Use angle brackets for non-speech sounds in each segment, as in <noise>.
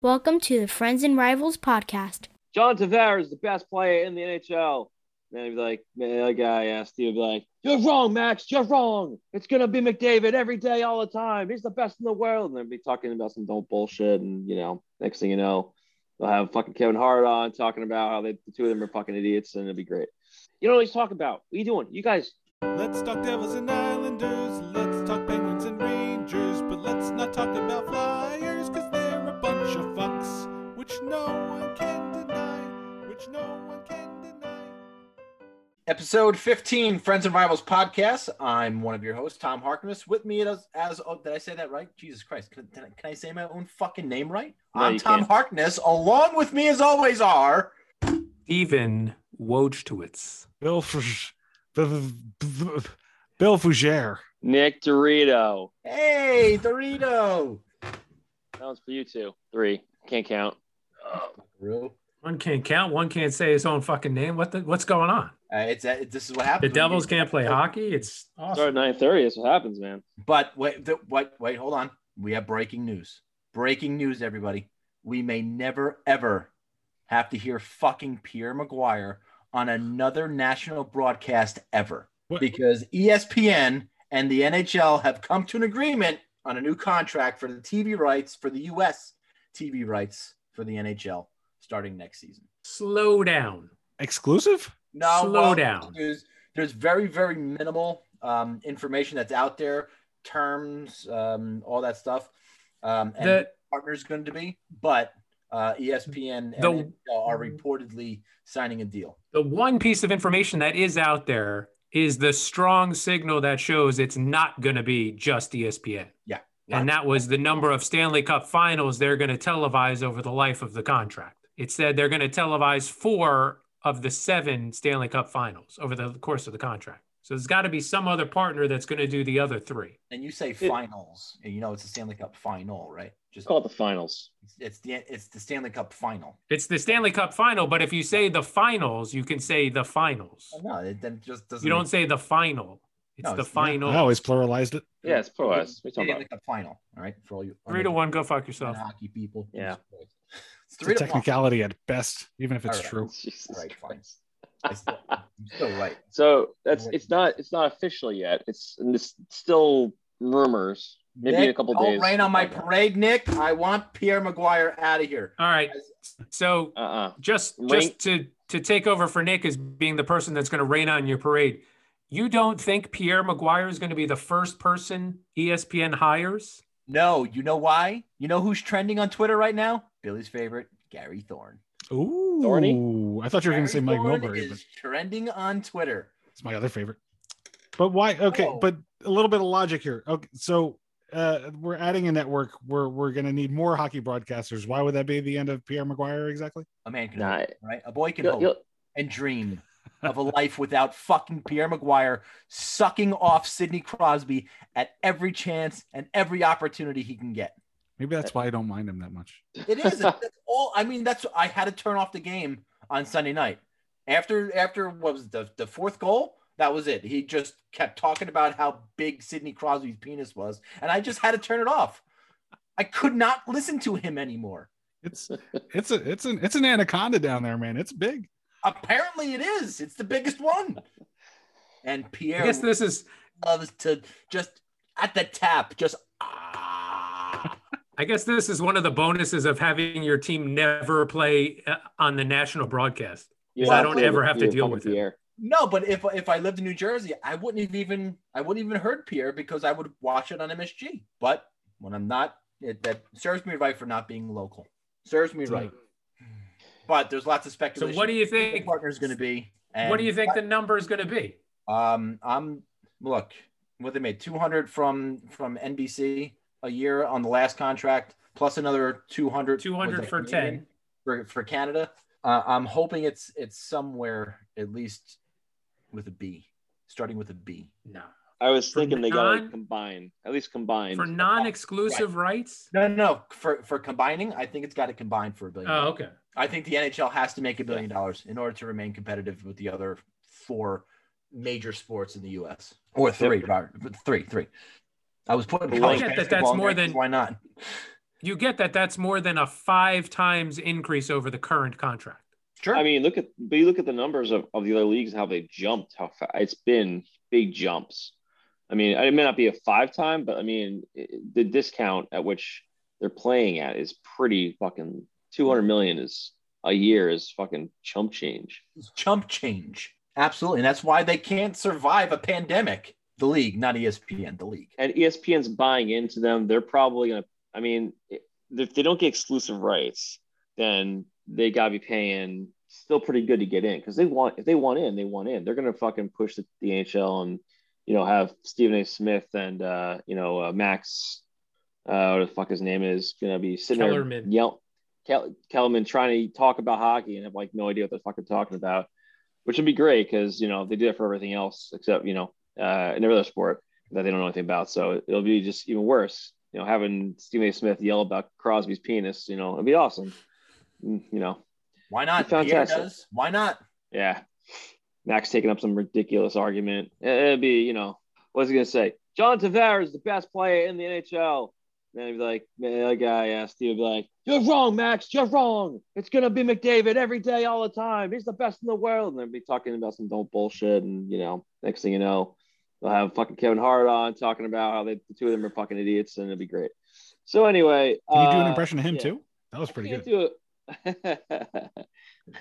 Welcome to the Friends and Rivals podcast. John Tavares is the best player in the NHL. And he'd be like, man, that guy asked you, be like, you're wrong, Max. You're wrong. It's gonna be McDavid every day, all the time. He's the best in the world. And they'd be talking about some dope bullshit. And you know, next thing you know, they'll have fucking Kevin Hart on talking about how they, the two of them are fucking idiots, and it'll be great. You know what he's talking about? What are you doing? You guys, Let's talk Devils and Islanders. Let's talk Penguins and Rangers. But let's not talk about no one can deny. Episode 15, Friends and Rivals podcast. I'm one of your hosts, Tom Harkness. With me as, as oh, did I say that right? Jesus Christ. Can, can I- can I say my own fucking name right? No, I'm Tom can't. Harkness. Along with me, as always, are Steven Wojtowicz. Bill F- Bill Fougere. Nick Dorito. Hey, Dorito. That one's for you too. Three. Can't count. Uh, One can't count. One can't say his own fucking name. What the, what's going on? it's uh, this is what happens. The Devils you- can't play <laughs> hockey. It's Start awesome. at nine thirty. That's what happens, man. But wait, the, wait, wait, hold on. We have breaking news. Breaking news, everybody. We may never ever have to hear fucking Pierre McGuire on another national broadcast ever What? because ESPN and the NHL have come to an agreement on a new contract for the TV rights for the US TV rights for the NHL starting next season. Slow down. Exclusive? No, Slow well, down. There's there's very very minimal um, information that's out there, terms, um, all that stuff, um, and The partner's going to be, but uh, ESPN and The- NHL are reportedly signing a deal. the one piece of information that is out there is the strong signal that shows it's not going to be just ESPN. Yeah. And that was the number of Stanley Cup finals they're going to televise over the life of the contract. It said they're going to televise four of the seven Stanley Cup finals over the course of the contract. So there's got to be some other partner that's going to do the other three. And you say finals, and you know it's the Stanley Cup final, right? Just Call it the finals. it's, it's the it's the Stanley Cup final. It's the Stanley Cup final, but if you say the finals, you can say the finals. No, it then just doesn't. You don't say the final. It's No, the it's not. final. I always pluralized it. Yeah, it's pro us. What are talking Stanley about? Cup final. All right, for all you Three to one, go fuck yourself. hockey people. Yeah. It's It's three a one. technicality at best, even if it's All right. true. <laughs> Jesus Right, fine. Christ. I still, I'm still right. So that's it's not it's not official yet. It's it's still rumors. Maybe in a Nick, couple don't days. rain on my parade, Nick. I want Pierre McGuire out of here. All right. So Uh uh just Rain- just to to take over for Nick as being the person that's going to rain on your parade. You don't think Pierre McGuire is going to be the first person ESPN hires? No, you know why? You know who's trending on Twitter right now? Billy's favorite, Gary Thorne. Ooh. Thorny? I thought you were going to say Mike Thorne Milbury, is but trending on Twitter. it's my other favorite. But why? Okay, Oh. but a little bit of logic here. Okay, so uh, we're adding a network. We're we're going to need more hockey broadcasters. Why would that be the end of Pierre McGuire exactly? A man can Nah, hope, right? A boy can you'll- hope you'll- and dream of a life without fucking Pierre McGuire sucking off Sidney Crosby at every chance and every opportunity he can get. Maybe that's why I don't mind him that much. It is. that's all. I mean, that's. I had to turn off the game on Sunday night after after what was the the fourth goal. That was it. He just kept talking about how big Sidney Crosby's penis was, and I just had to turn it off. I could not listen to him anymore. It's it's a it's an it's an anaconda down there, man. It's big. Apparently, it is. It's the biggest one. And Pierre I guess this is loves to just at the tap, just ah. I guess this is one of the bonuses of having your team never play uh, on the national broadcast. you I don't ever have to deal fucking with it. Pierre. No, but if if I lived in New Jersey, I wouldn't have even I wouldn't even heard Pierre because I would watch it on MSG. But when I'm not, it, that serves me right for not being local. Serves me right. But there's lots of speculation. So what do you think? the partner's going to be? And What do you think the number is going to be? Um, I'm look what they made 200 from from NBC a year on the last contract, plus another 200. 200 for Canadian? 10. for for Canada. Uh, I'm hoping it's it's somewhere at least with a B, starting with a B. No. I was For thinking they got to combine, at least combine. For non-exclusive rights? No, no, no. For for combining, I think it's got to combine for a billion. Oh, okay. I think the NHL has to make a billion dollars in order to remain competitive with the other four major sports in the U.S. or three, rather, but three, three. I was putting I get that that's more than- why not? You get that that's more than a five times increase over the current contract. Sure. I mean, look at but you look at the numbers of, of the other leagues and how they jumped. How fa- it's been big jumps. I mean, it may not be a five time, but I mean, it, the discount at which they're playing at is pretty fucking. Two hundred million is a year is fucking chump change. It's chump change. Absolutely. And that's why they can't survive a pandemic. The league, not ESPN, the league. and ESPN's buying into them. They're probably gonna. I mean, if they don't get exclusive rights, then they gotta be paying still pretty good to get in because they want. If they want in, they want in. They're gonna fucking push the, the NHL and you know have Stephen A. Smith and uh, you know uh, Max, uh, what the fuck his name is, gonna be sitting Kellerman. there yell, Kel- Kellerman trying to talk about hockey and have like no idea what they're fucking talking about, which would be great because you know they do it for everything else except you know uh, in every other sport that they don't know anything about. So it'll be just even worse. You know, having Stephen A. Smith yell about Crosby's penis, you know, it'd be awesome. Mm, You know, Why not? Fantastic. Why not? yeah. Max taking up some ridiculous argument. It'd be, you know, what's he gonna say? John Tavares is the best player in the NHL. Then he'd be like, the other guy asked, he'd be like, You're wrong, Max, you're wrong. It's gonna be McDavid every day, all the time. He's the best in the world. And they'd be talking about some dumb bullshit. And you know, next thing you know, they'll have fucking Kevin Hart on talking about how they the two of them are fucking idiots and it'll be great. So anyway, Can you do an uh, impression of him yeah. too? That was pretty good. do it.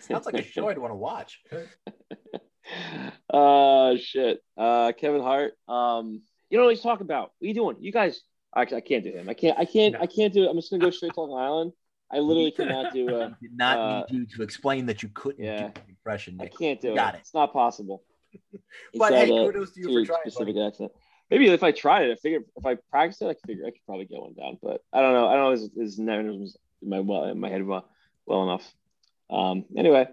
Sounds like a show I'd want to watch. <laughs> uh shit. Uh Kevin Hart. Um, you know what he's talking about. What are you doing? You guys actually I can't do him. I can't I can't No. I can't do it. I'm just gonna go straight to Long <laughs> Island. I literally cannot do <laughs> uh I did not uh, need you to explain that you couldn't yeah. do the impression, I can't do Got it. it. It's not possible. <laughs> But got hey, a kudos to you for trying. specific buddy. accent. Maybe if I tried it, I figure if I practiced it, I could figure I could probably get one down. But I don't know. I don't know his, his mannerisms in my well in my head well, well enough. Um. Anyway.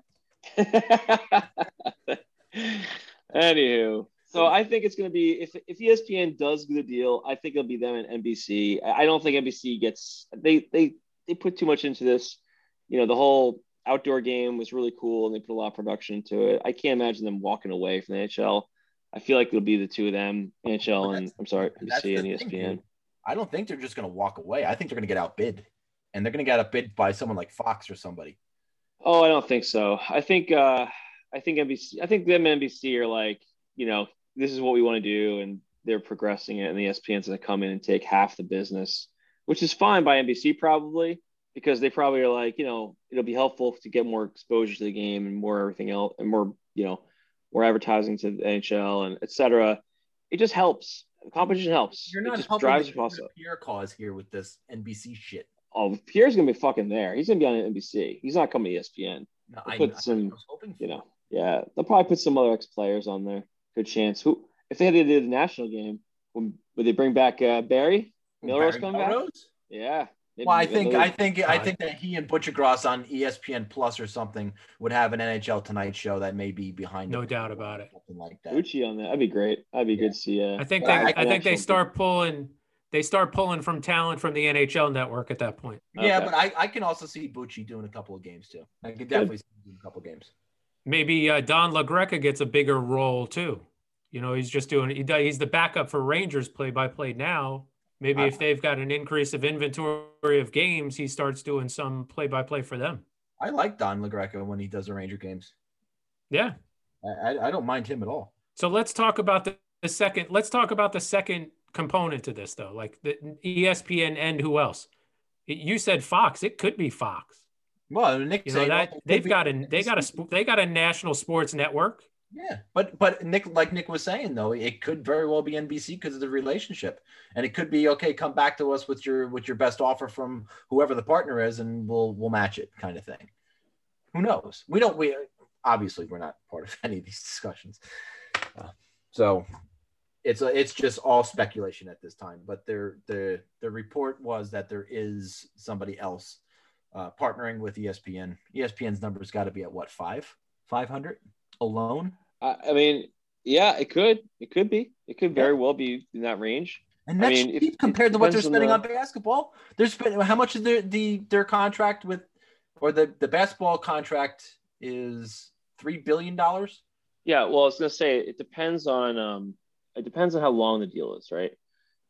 Anywho, so I think it's going to be if if ESPN does do the deal, I think it'll be them and NBC. I don't think NBC gets they they they put too much into this. You know, the whole outdoor game was really cool, and they put a lot of production into it. I can't imagine them walking away from the NHL. I feel like it'll be the two of them, NHL and I'm sorry, NBC and E the thing, ESPN. I don't think they're just going to walk away. I think they're going to get outbid, and they're going to get outbid by someone like Fox or somebody. Oh, I don't think so. I think uh I think NBC I think them and NBC are like, you know, this is what we want to do and they're progressing it and the ESPN's gonna come in and take half the business, which is fine by NBC probably because they probably are like, you know, it'll be helpful to get more exposure to the game and more everything else and more, you know, more advertising to the NHL and etc. It just helps. Competition helps. You're it not just helping drives the. Pierre cause here with this NBC shit. Oh, Pierre's gonna be fucking there. He's gonna be on NBC. He's not coming to ESPN. No, I, put I some, was hoping you know, yeah, they'll probably put some other ex players on there. Good chance. Who, if they had to do the national game, would, would they bring back uh, Barry? Melrose Barry coming back? Yeah. Maybe Well, I think I think I think that he and Buccigross on ESPN Plus or something would have an NHL Tonight Show that may be behind. No it. doubt about it. Something like that. Bucci on that. That'd be great. That'd be Yeah. good to see. Uh, I think they, I- I, think they actual- start pulling, they start pulling from talent from the NHL network at that point. Yeah, Okay. but I, I can also see Bucci doing a couple of games too. I can definitely see him doing a couple of games. Maybe uh, Don LaGreca gets a bigger role too. You know, he's just doing he, he's the backup for Rangers play by play now. Maybe Uh, if they've got an increase of inventory of games, he starts doing some play by play for them. I like Don LaGreca when he does the Ranger games. Yeah. I, I, I don't mind him at all. So let's talk about the, the second. Let's talk about the second component to this, though, like the ESPN and who else? You said Fox. It could be Fox. Well, Nick, You know that they've got a they got a they got a national sports network. Yeah, but but Nick, like Nick was saying though, it could very well be NBC because of the relationship, and it could be okay. Come back to us with your with your best offer from whoever the partner is, and we'll we'll match it, kind of thing. Who knows? We don't. We obviously we're not part of <laughs> any of these discussions, uh, so it's a, it's just all speculation at this time. But there the the report was that there is somebody else uh, partnering with ESPN. ESPN's numbers got to be at what five five hundred alone. I, I mean, yeah, it could. It could be. It could very well be in that range. And I mean, if- cheap it compared to what they're depends on spending the- on basketball. They're spending how much is their the their contract with, or the the basketball contract is three billion dollars. Yeah, well, I was gonna say it depends on um, it depends on how long the deal is, right?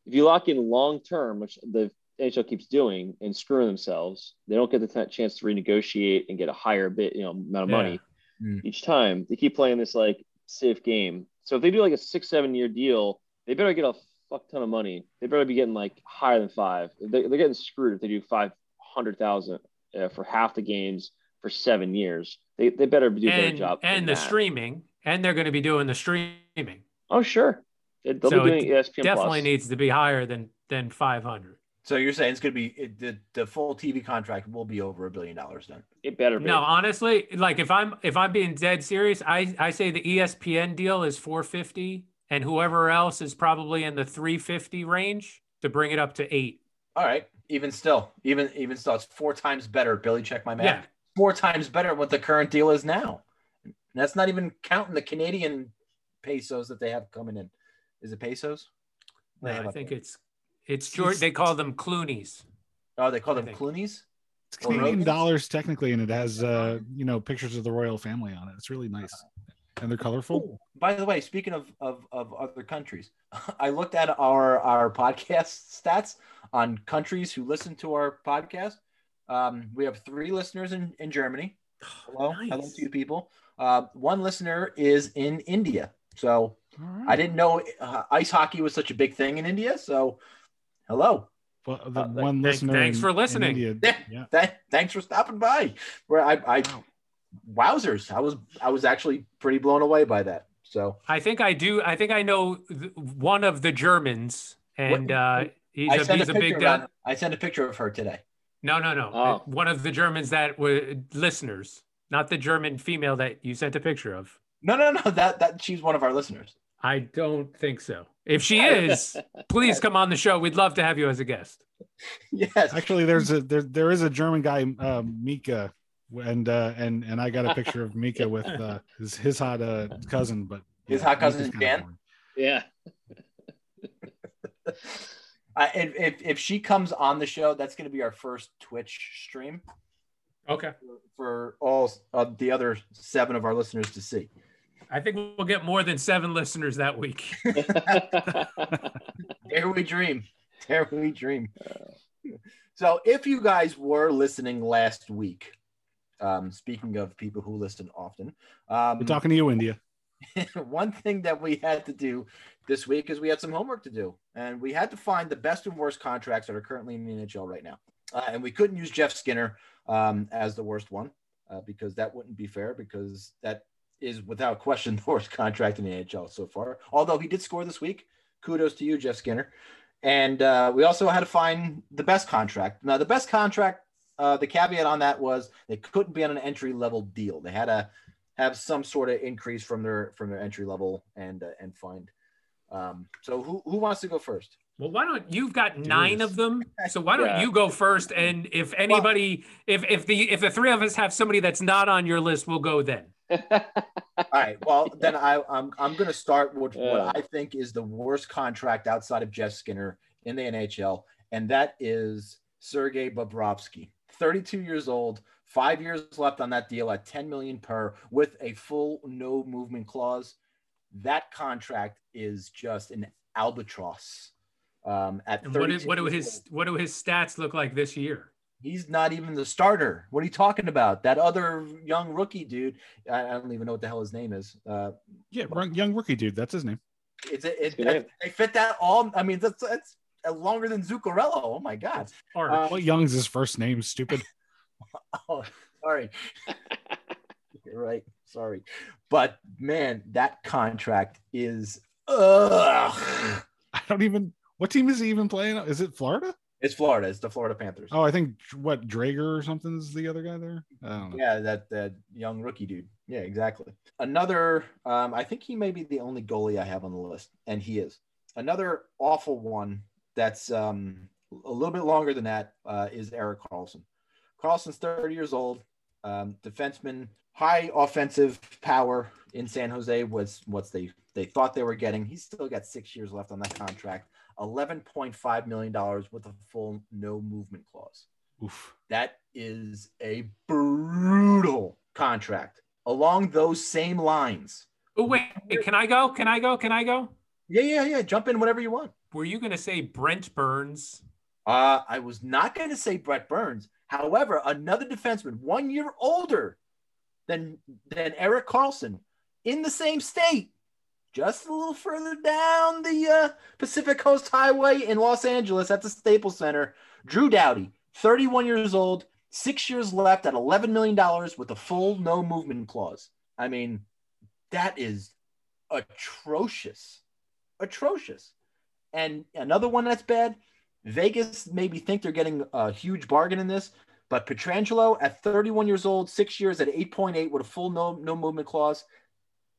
If you lock in long term, which the NHL keeps doing and screwing themselves. They don't get the t- chance to renegotiate and get a higher bit, you know, amount of Yeah. money Mm. each time. They keep playing this like safe game. So if they do like a six, seven year deal, they better get a fuck ton of money. They better be getting like higher than five. They, they're getting screwed if they do five hundred thousand uh, for half the games for seven years. They, they better do a better and, job. and the that. streaming, and they're going to be doing the streaming. Oh sure, They- they'll So be it doing ESPN Definitely Plus. needs to be higher than than 500. So you're saying it's going to be it, the the full TV contract will be over a billion dollars then? It better be. No, honestly, like if I'm if I'm being dead serious, I I say the ESPN deal is 450, and whoever else is probably in the 350 range to bring it up to eight. All right, even still, even even still, it's four times better. Billy, check my math. Yeah. Four times better what the current deal is now. And that's not even counting the Canadian pesos that they have coming in. Is it pesos? What do they No, I think there? it's it's George. They call them Clooney's. oh they call them think. Clooney's. It's Or Canadian Rogans? dollars technically, and it has uh, you know pictures of the royal family on it. It's really nice, and they're colorful. Oh, by the way, speaking of, of, of other countries, <laughs> I looked at our, our podcast <laughs> stats on countries who listen to our podcast. Um, we have three listeners in, in Germany. <sighs> Hello, hello Nice. to you people. Uh, one listener is in India. So All right. I didn't know uh, ice hockey was such a big thing in India. So hello. Well, the Uh, one thank- listener. thanks in- for listening. India- Yeah. yeah. Th- thanks for stopping by. Where I, I wowzers, I was I was actually pretty blown away by that. So I think I do. I think I know th- one of the Germans, and What- uh, he's I a, he's a a big. of I sent a picture of her today. no, no, no. Oh. One of the Germans that were listeners, not the German female that you sent a picture of. No, no, no. That that she's one of our listeners. I don't think so. If she <laughs> is, please come on the show. We'd love to have you as a guest. Yes. Actually, there's a there there is a German guy, uh, Mika, and uh, and and I got a picture of Mika with uh, his his hot uh, cousin, but His hot cousin Mika's is kinda Jan? yeah. <laughs> I, if, if if she comes on the show, that's going to be our first Twitch stream Okay. for all of the other seven of our listeners to see. I think we'll get more than seven listeners that week. <laughs> Dare we dream? Dare we dream? So, if you guys were listening last week, um, speaking of people who listen often, um, We're talking to you, India. <laughs> one thing that we had to do this week is we had some homework to do, and we had to find the best and worst contracts that are currently in the NHL right now. Uh, and we couldn't use Jeff Skinner um, as the worst one uh, because that wouldn't be fair because that is without question <laughs> the worst contract in the NHL so far. Although he did score this week, kudos to you, Jeff Skinner. And uh, we also had to find the best contract. Now, the best contract, uh, the caveat on that was they couldn't be on an entry level deal. They had to have some sort of increase from their from their entry level and uh, and find. Um, so who who wants to go first? Well, why don't you've got nine this. of them? So why don't Yeah. you go first? And if anybody, if if the if the three of us have somebody that's not on your list, we'll go then. <laughs> All right. Well, then I, I'm I'm going to start with Yeah. what I think is the worst contract outside of Jeff Skinner in the NHL, and that is Sergei Bobrovsky, 32 years old, five years left on that deal at 10 million per, with a full no movement clause. That contract is just an albatross. Um, at And what do, 32 what do his what do his stats look like this year? He's not even the starter. What are you talking about? That other young rookie dude. I, I don't even know what the hell his name is. Uh, Yeah, run- young rookie dude. That's his name. it's a, it, Good. that- they fit that all. I mean, that's that's longer than Zuccarello. Oh my god. Or Uh, Well, Young's his first name. Stupid. <laughs> Oh, sorry. <laughs> You're right. Sorry, but man, that contract is. Ugh. I don't even. What team is he even playing? Is it Florida? It's Florida. It's the Florida Panthers. Oh, I think what Driedger or something is the other guy there. I don't know. Yeah, that that young rookie dude. Yeah, exactly. Another, um, I think he may be the only goalie I have on the list, and he is. Another awful one that's um, a little bit longer than that uh, is Eric Karlsson. Karlsson's 30 years old, um, defenseman, high offensive power in San Jose was what they they thought they were getting. He's still got six years left on that contract. $11.5 million with a full no movement clause. Oof. That is a brutal contract. Along those same lines. oh wait, can I go? Can I go? Can I go? Yeah, yeah, yeah. Jump in whatever you want. Were you going to say Brent Burns? Uh, I was not going to say Brett Burns. However, another defenseman, one year older than than Eric Karlsson, in the same state, just a little further down the uh, Pacific Coast Highway in Los Angeles at the Staples Center. Drew Doughty, 31 years old, six years left at $11 million with a full no movement clause. I mean, that is atrocious. Atrocious. And another one that's bad Vegas maybe think they're getting a huge bargain in this, but Pietrangelo at 31 years old, six years at 8.8 with a full no, no movement clause.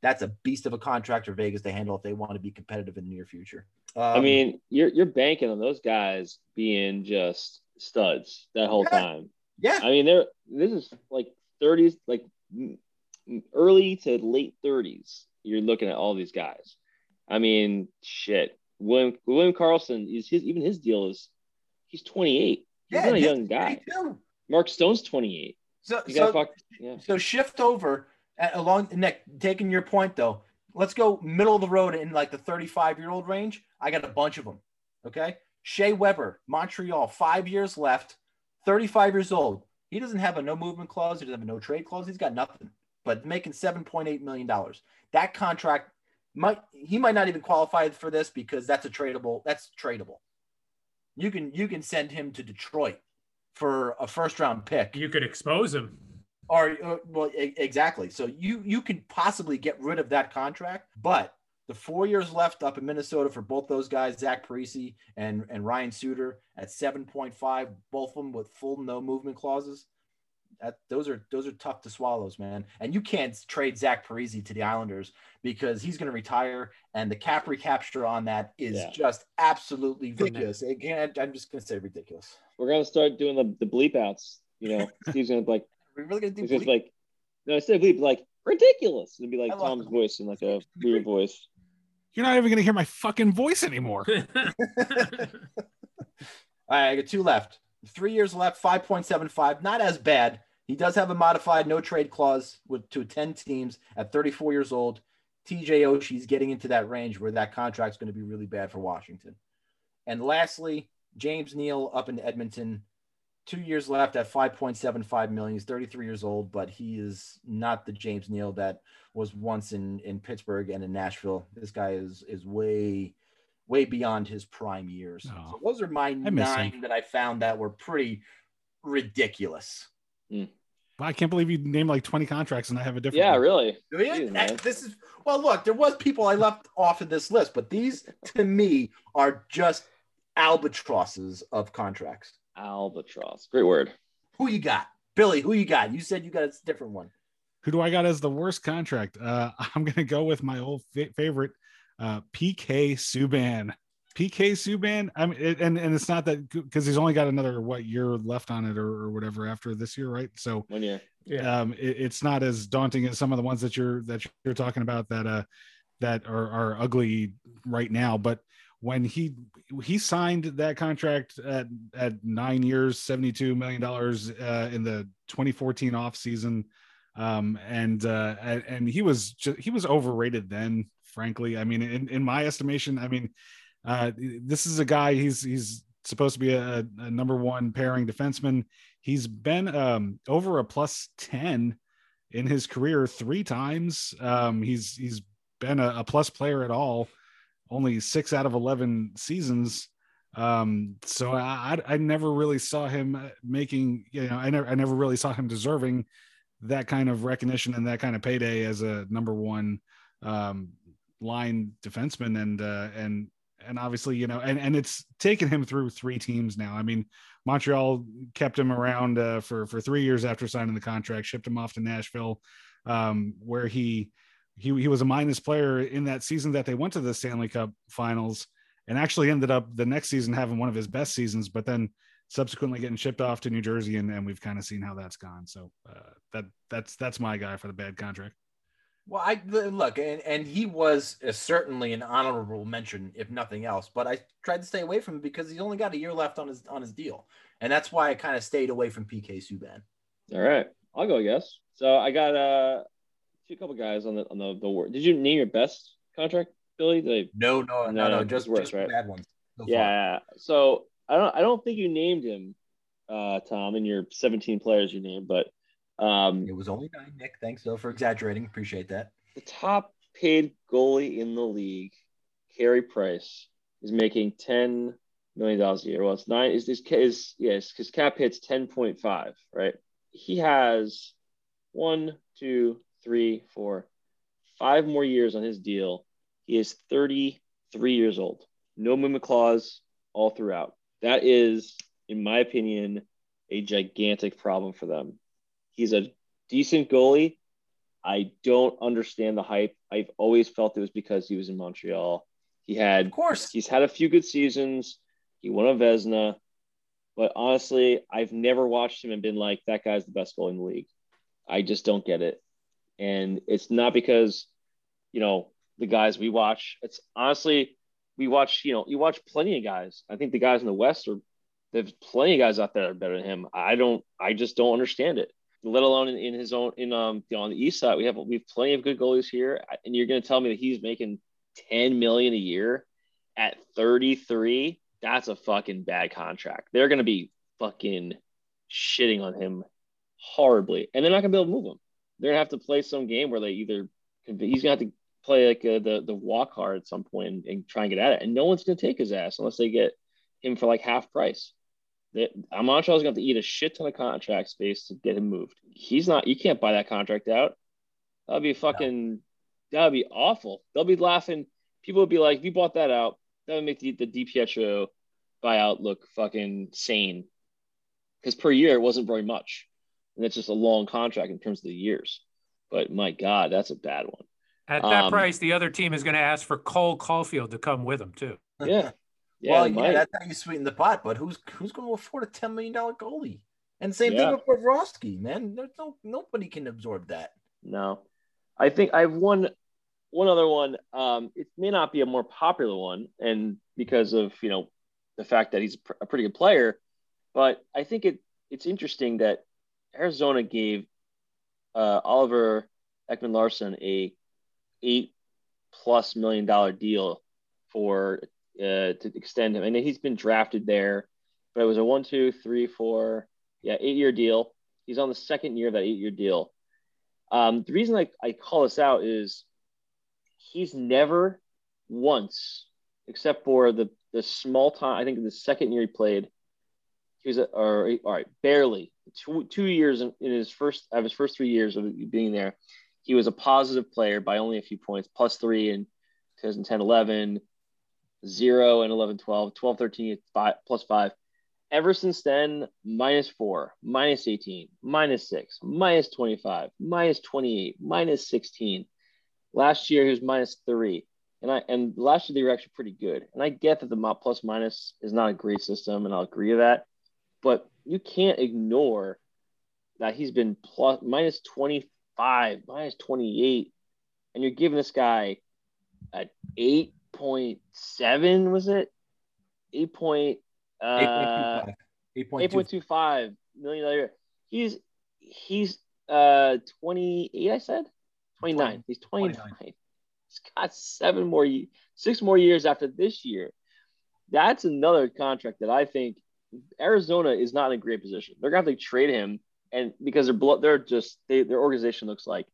That's a beast of a contract for Vegas to handle if they want to be competitive in the near future. Um, I mean, you're you're banking on those guys being just studs that whole Yeah. time. yeah, I mean, they're this is like 30s, like early to late 30s. You're looking at all these guys. I mean, shit. William William Karlsson is his even his deal is he's 28. He's yeah, not a young guy. Mark Stone's 28. So, so, fuck. Yeah. so shift over along Nick. Taking your point though, let's go middle of the road in like the 35 year old range. I got a bunch of them. Okay, Shea Weber, Montreal, five years left, 35 years old. He doesn't have a no movement clause. He doesn't have a no trade clause. He's got nothing. But making 7.8 million dollars. That contract might he might not even qualify for this because that's a tradable. That's tradable. You can you can send him to Detroit for a first round pick You could expose him. Or, or well e- exactly so you you could possibly get rid of that contract but the four years left up in minnesota for both those guys zach parise and and ryan suter at 7.5 both of them with full no movement clauses that those are those are tough to swallows man and you can't trade zach parise to the islanders because he's going to retire and the cap recapture on that is Yeah. just absolutely ridiculous again i'm just going to say ridiculous We're gonna start doing the, the bleep outs. You know, Steve's gonna be like we're really going to he's do just like no instead of bleep like ridiculous. It'd be like Tom's it. voice in like a <laughs> weird voice. You're not even gonna hear my fucking voice anymore. <laughs> <laughs> All right, I got two left. Three years left, 5.75. Not as bad. He does have a modified no trade clause with to 10 teams at 34 years old. TJ Oshie's getting into that range where that contract's going to be really bad for Washington. And lastly, James Neal up in Edmonton. Two years left at 5.75 million. He's 33 years old, but he is not the James Neal that was once in, in Pittsburgh and in Nashville. This guy is is way way beyond his prime years. Oh. So those are my miss nine him. that I found that were pretty ridiculous. Hmm. I can't believe you named like 20 contracts and I have a different. Yeah, one. really. Jeez, man. This is well. Look, there was people I left off of this list, but these to me are just albatrosses of contracts. Albatross. Great word. Who you got, Billy? Who you got? You said you got a different one. Who do I got as the worst contract? Uh, <laughs> I'm gonna go with my old fa- favorite, uh, PK Subban. PK Subban. I mean, it, and and it's not that because he's only got another what year left on it or, or whatever after this year, right? So One year. yeah. um, it, it's not as daunting as some of the ones that you're that you're talking about that uh that are, are ugly right now. But when he he signed that contract at at nine years, seventy two million dollars uh, in the 2014 off season, um, and uh, and, he was ju- he was overrated then. Frankly, I mean, in, in my estimation, I mean, uh, this is a guy. He's he's supposed to be a, a number one pairing defenseman. He's been um, over a plus 10 in his career three times. Um, he's he's been a, a plus player at all, only six out of 11 seasons. Um, so I, I never really saw him making, you know, I never I never really saw him deserving that kind of recognition and that kind of payday as a number one um, line defenseman. And uh, and and obviously, you know, and and it's taken him through three teams now. I mean, Montreal kept him around uh, for for three years after signing the contract, shipped him off to Nashville, um, where he he he was a minus player in that season that they went to the Stanley Cup Finals, and actually ended up the next season having one of his best seasons, but then subsequently getting shipped off to New Jersey, and, and we've kind of seen how that's gone. So uh, that that's that's my guy for the bad contract. Well, I look, and, and he was uh, certainly an honorable mention, if nothing else. But I tried to stay away from him because he's only got a year left on his on his deal, and that's why I kind of stayed away from PK Subban. All right. I'll go, I guess. So I got two couple guys on the on the, the word. Did you name your best contract, Billy? No, no, no, No, no, just worse, just right? bad ones. so yeah. So I don't I don't think you named him, uh, Tom, in your 17 players you named, but um, It was only nine, Nick. Thanks though for exaggerating. Appreciate that. the top paid goalie in the league, Carey Price, is making 10 million dollars a year. Well, it's nine. Is this is yes, because cap hits 10.5, right? He has one, two, three, four, five more years on his deal. He is 33 years old. No movement clause all throughout. That is, in my opinion, a gigantic problem for them. He's a decent goalie. I don't understand the hype. I've always felt it was because he was in Montreal. He had Of course. He's had a few good seasons. He won a Vezina, but honestly, I've never watched him and been like, that guy's the best goalie in the league. I just don't get it. And it's not because, you know, the guys we watch. It's honestly, we watch, you know, you watch plenty of guys. I think the guys in the West are, there's plenty of guys out there better than him. I don't, I just don't understand it. Let alone in, in his own, in um, you know, on the East side, we have we have plenty of good goalies here, and you're going to tell me that he's making 10 million a year at 33 that's a fucking bad contract they're going to be fucking shitting on him horribly and they're not going to be able to move him they're to have to play some game where they either he's to have to play like uh, the the walk hard at some point and, and try and get at it and no one's to take his ass unless they get him for like half price they, Montreal's to have to eat a shit ton of contract space to get him moved he's not you can't buy that contract out that'd be fucking that would be awful. They'll be laughing. People would be like, if you bought that out, that would make the, the DiPietro buyout look fucking sane. Because per year, it wasn't very much. And it's just a long contract in terms of the years. But my God, that's a bad one. At that Um, price, the other team is going to ask for Cole Caufield to come with him too. Yeah. Yeah. well, yeah, that's how you sweeten the pot. But who's who's going to afford a ten million dollar goalie? And same Yeah. thing with Bobrovsky, man. There's no nobody can absorb that. No. I think I have one one other one. Um, it may not be a more popular one, and because of you know the fact that he's a pr- a pretty good player, but I think it it's interesting that Arizona gave uh, Oliver Ekman Larsson a eight plus million dollar deal for uh, to extend him, and he's been drafted there, but it was a one, two, three, four, yeah, eight year deal. He's on the second year of that eight year deal. Um, the reason I, I call this out is he's never once, except for the the small time. I think the second year he played, he was or all right, barely two two years in, in his first of his first three years of being there. He was a positive player by only a few points, plus three in 2010 11, zero and 11 12, 12 13, five, plus five. Ever since then, minus four, minus 18, minus six, minus 25, minus 28, minus 16. Last year, he was minus three. And I and last year they were actually pretty good. And I get that the plus minus is not a great system, and I'll agree with that. But you can't ignore that he's been plus minus 25, minus 28, and you're giving this guy a 8.7, was it? 8 point uh 8.25. 8.25. 8.25 million dollar year. He's he's uh 28, I said? 29. 20. He's 29. 29. He's got seven more six more years after this year. That's another contract that I think Arizona is not in a great position. They're gonna have to trade him, and because they're blo- they're just they, their organization looks like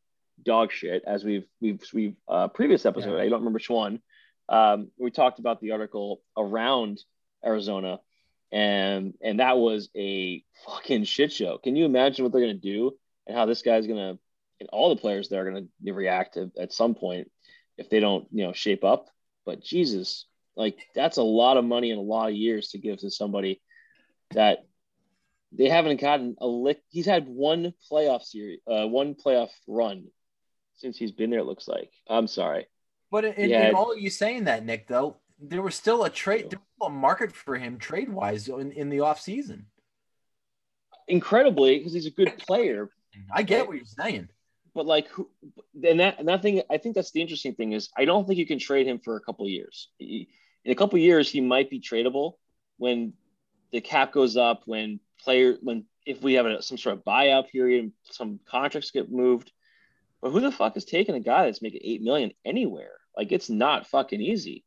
dog shit. As we've we've we've uh, previous episode, Yeah. I don't remember which one. Um, we talked about the article around Arizona, and and that was a fucking shit show. Can you imagine what they're gonna do and how this guy's gonna and all the players there are gonna react at, at some point if they don't you know shape up. But Jesus, like that's a lot of money and a lot of years to give to somebody that they haven't gotten a lick. He's had one playoff series, uh, one playoff run since he's been there. It looks like. I'm sorry. But in, Yeah. in all of you saying that, Nick, though, there was still a trade, there was still a market for him trade wise in, in the offseason. Incredibly, because he's a good player, I get what you're saying. but like who and that and that thing i think that's the interesting thing is i don't think you can trade him for a couple of years He- in a couple of years he might be tradable when the cap goes up when player when if we have a, some sort of buyout period some contracts get moved but who the fuck is taking a guy that's making eight million anywhere like it's not fucking easy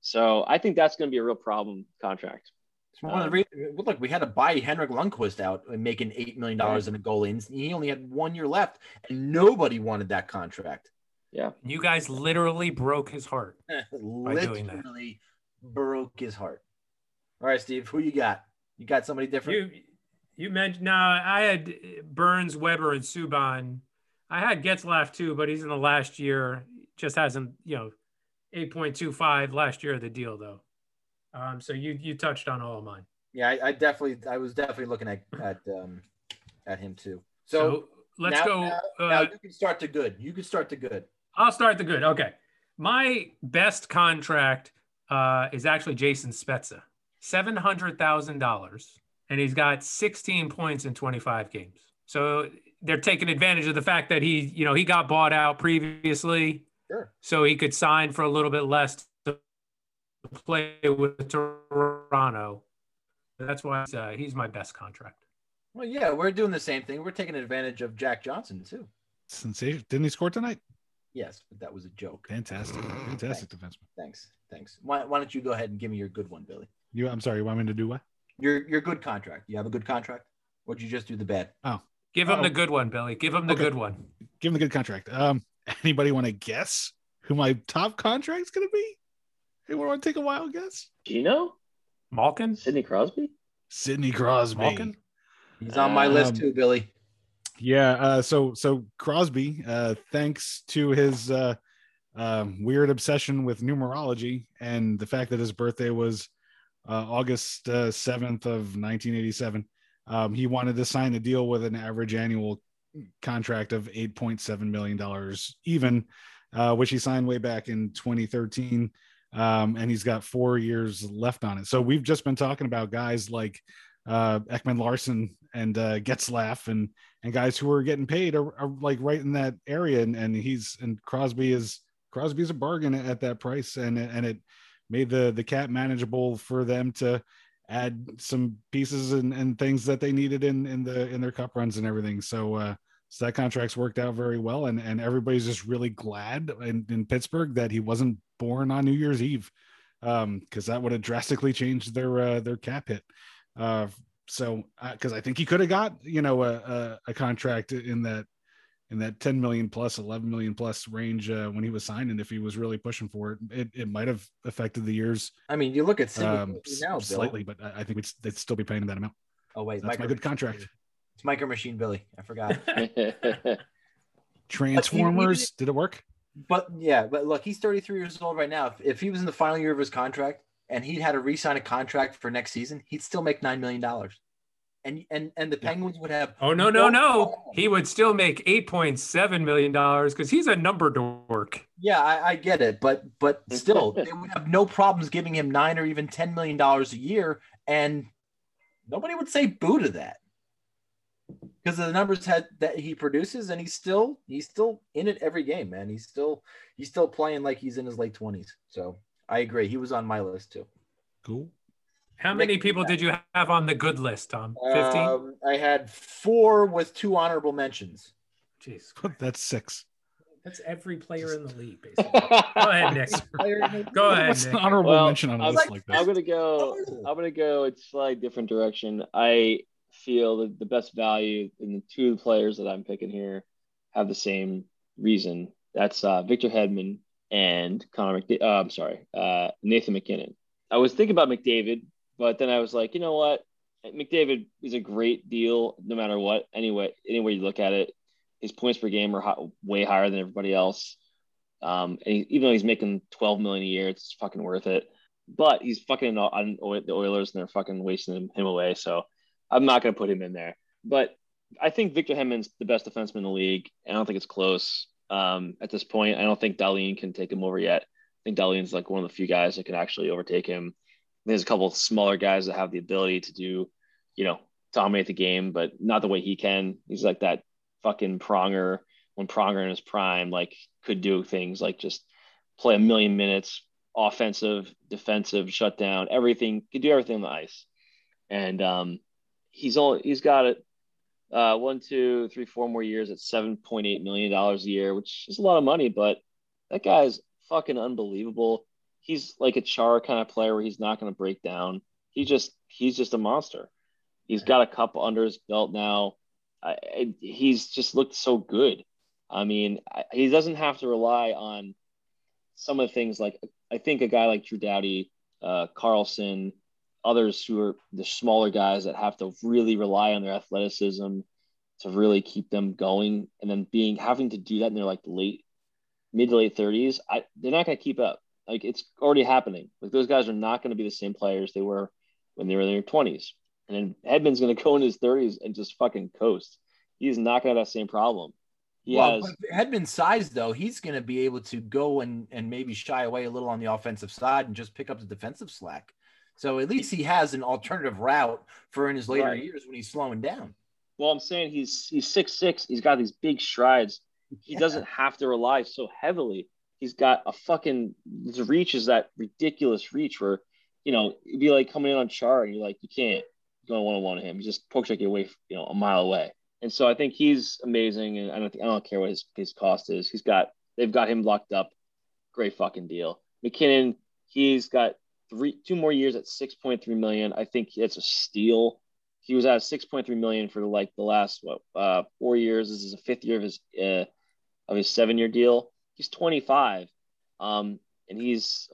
so i think that's going to be a real problem contract It's one of the um, re- look, we had to buy Henrik Lundqvist out and making eight million dollars in a goal in. He only had one year left, and nobody wanted that contract. Yeah, you guys literally broke his heart. <laughs> doing that. Literally broke his heart. All right, Steve, who you got? You got somebody different? You you mentioned no, I had Burns, Weber, and Subban. I had Getzlaf too, but he's in the last year. Just hasn't, you know, eight point two five last year of the deal though. Um, so you you touched on all of mine. yeah, I, I definitely, I was definitely looking at at um at him too. So, So, let's now- go. Now, uh, now you can start to good. You can start to good. I'll start the good. Okay. My best contract uh, is actually Jason Spezza, $700,000. And he's got 16 points in 25 games. So they're taking advantage of the fact that he, you know, he got bought out previously. Sure. So he could sign for a little bit less to play with Toronto. That's why he's, uh, he's my best contract. Well, yeah, we're doing the same thing. We're taking advantage of Jack Johnson too. Sensation. Didn't he score tonight? Yes, but that was a joke. Fantastic. Fantastic defenseman. Thanks, thanks. Why, why don't you go ahead and give me your good one, Billy? You I'm sorry, you want me to do what? Your your good contract. You have a good contract. Or did you just do the bad? Oh, give him Oh. the good one, Billy. Give him the Okay. good one. Give him the good contract. Um <laughs> anybody want to guess who my top contract's gonna be? Anyone want to take a wild guess? Geno? Malkin? Sidney Crosby? Sidney Crosby. Malkin? He's on my list Um, too, Billy. Yeah, uh, so so Crosby, uh, thanks to his uh, um, weird obsession with numerology and the fact that his birthday was uh, August uh, seventh of 1987, um, he wanted to sign a deal with an average annual contract of 8.7 million dollars, even, uh, which he signed way back in 2013. Um, and he's got four years left on it. So we've just been talking about guys like uh, Ekman Larsson and uh, Getzlaf and and guys who are getting paid are, are like right in that area and, and he's and crosby is crosby's a bargain at that price and and it made the the cap manageable for them to add some pieces and, and things that they needed in in the in their cup runs and everything. So uh so that contract's worked out very well. And and everybody's just really glad in, in pittsburgh that he wasn't born on new year's eve um because that would have drastically changed their uh their cap hit. Uh so because I think he could have got you know a, a a contract in that in that 10 million plus 11 million plus range uh, when he was signed and if he was really pushing for it it, it might have affected the years I mean, you look at Sidney um, Crosby now, Bill. slightly but I I think it's they'd still be paying him that amount Oh wait, that's my good contract It's Micro Machine Billy. I forgot. <laughs> Transformers did it work But yeah, but look, he's 33 years old right now. If, if he was in the final year of his contract and he'd had to re-sign a contract for next season, he'd still make nine million dollars. And and and the Penguins would have Oh no, no, no. He would still make eight point seven million dollars because he's a number dork. Yeah, I, I get it, but but <laughs> still, they would have no problems giving him nine or even ten million dollars a year, and nobody would say boo to that because of the numbers had, that he produces, and he's still he's still in it every game, man. He's still he's still playing like he's in his late twenties. So I agree, he was on my list too. cool How many people did you have on the good list, Tom? Fifteen. Um, I had four with two honorable mentions. Jeez, <laughs> that's six that's every player in the league, basically. Go ahead, Nick. <laughs> Go ahead, what's an honorable Well, mention on a I'm list like- like I'm gonna go. I'm gonna go a slightly different direction. I feel that the best value in the two players that I'm picking here have the same reason. That's uh, Victor Hedman and Connor McDavid. Uh, I'm sorry, uh, Nathan MacKinnon. I was thinking about McDavid, but then I was like, you know what? McDavid is a great deal no matter what. Anyway, any you look at it, his points per game are way higher than everybody else. Um, and he, even though he's making 12 million a year, it's fucking worth it. But he's fucking on the Oilers, and they're fucking wasting him, him away. So I'm not going to put him in there. But I think Victor Hedman's the best defenseman in the league. I don't think it's close um, at this point. I don't think Dahlin can take him over yet. I think Dahlin's like one of the few guys that can actually overtake him. There's a couple smaller guys that have the ability to do, you know, dominate the game, but not the way he can. He's like that fucking Pronger when Pronger in his prime, like could do things like just play a million minutes, offensive, defensive, shutdown, everything, could do everything on the ice. And um, he's only he's got it uh, one, two, three, four more years at seven point eight million dollars a year, which is a lot of money, but that guy's fucking unbelievable. He's like a char kind of player where he's not going to break down. He just he's just a monster. He's got a cup under his belt now. I, he's just looked so good. I mean, I, he doesn't have to rely on some of the things like I think a guy like Drew Doughty, uh, Carlson, others who are the smaller guys that have to really rely on their athleticism to really keep them going, and then being having to do that in their like late, mid to late thirties. They're not going to keep up. Like it's already happening. Like those guys are not going to be the same players they were when they were in their twenties. And then Hedman's going to go in his thirties and just fucking coast. He's not going to have that same problem. He well, has Hedman's size though, he's going to be able to go and and maybe shy away a little on the offensive side and just pick up the defensive slack. So at least he has an alternative route for in his later Right. years when he's slowing down. Well, I'm saying he's he's six six. He's got these big strides. He Yeah. doesn't have to rely so heavily. He's got a fucking his reach is that ridiculous reach where you know it'd be like coming in on Char and you're like you can't go one on one him. He just pokes like away you know a mile away. And so I think he's amazing. And I don't think, I don't care what his his cost is. He's got they've got him locked up. Great fucking deal. MacKinnon he's got three two more years at six point three million. I think it's a steal he was at 6.3 million for like the last what uh four years this is a fifth year of his uh of his seven year deal he's 25 um and he's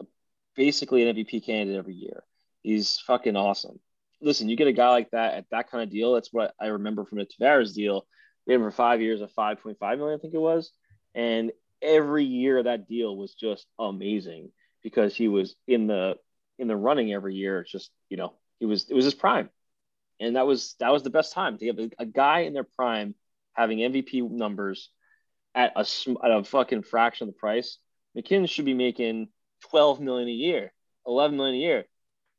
basically an mvp candidate every year. He's fucking awesome. Listen you get a guy like that at that kind of deal that's what i remember from the tavares deal. We had him for five years at 5.5 million i think it was and every year that deal was just amazing because he was in the in the running every year it's just you know he was it was his prime. And that was that was the best time to have a, a guy in their prime having MVP numbers at a at a fucking fraction of the price. MacKinnon should be making 12 million a year, 11 million a year,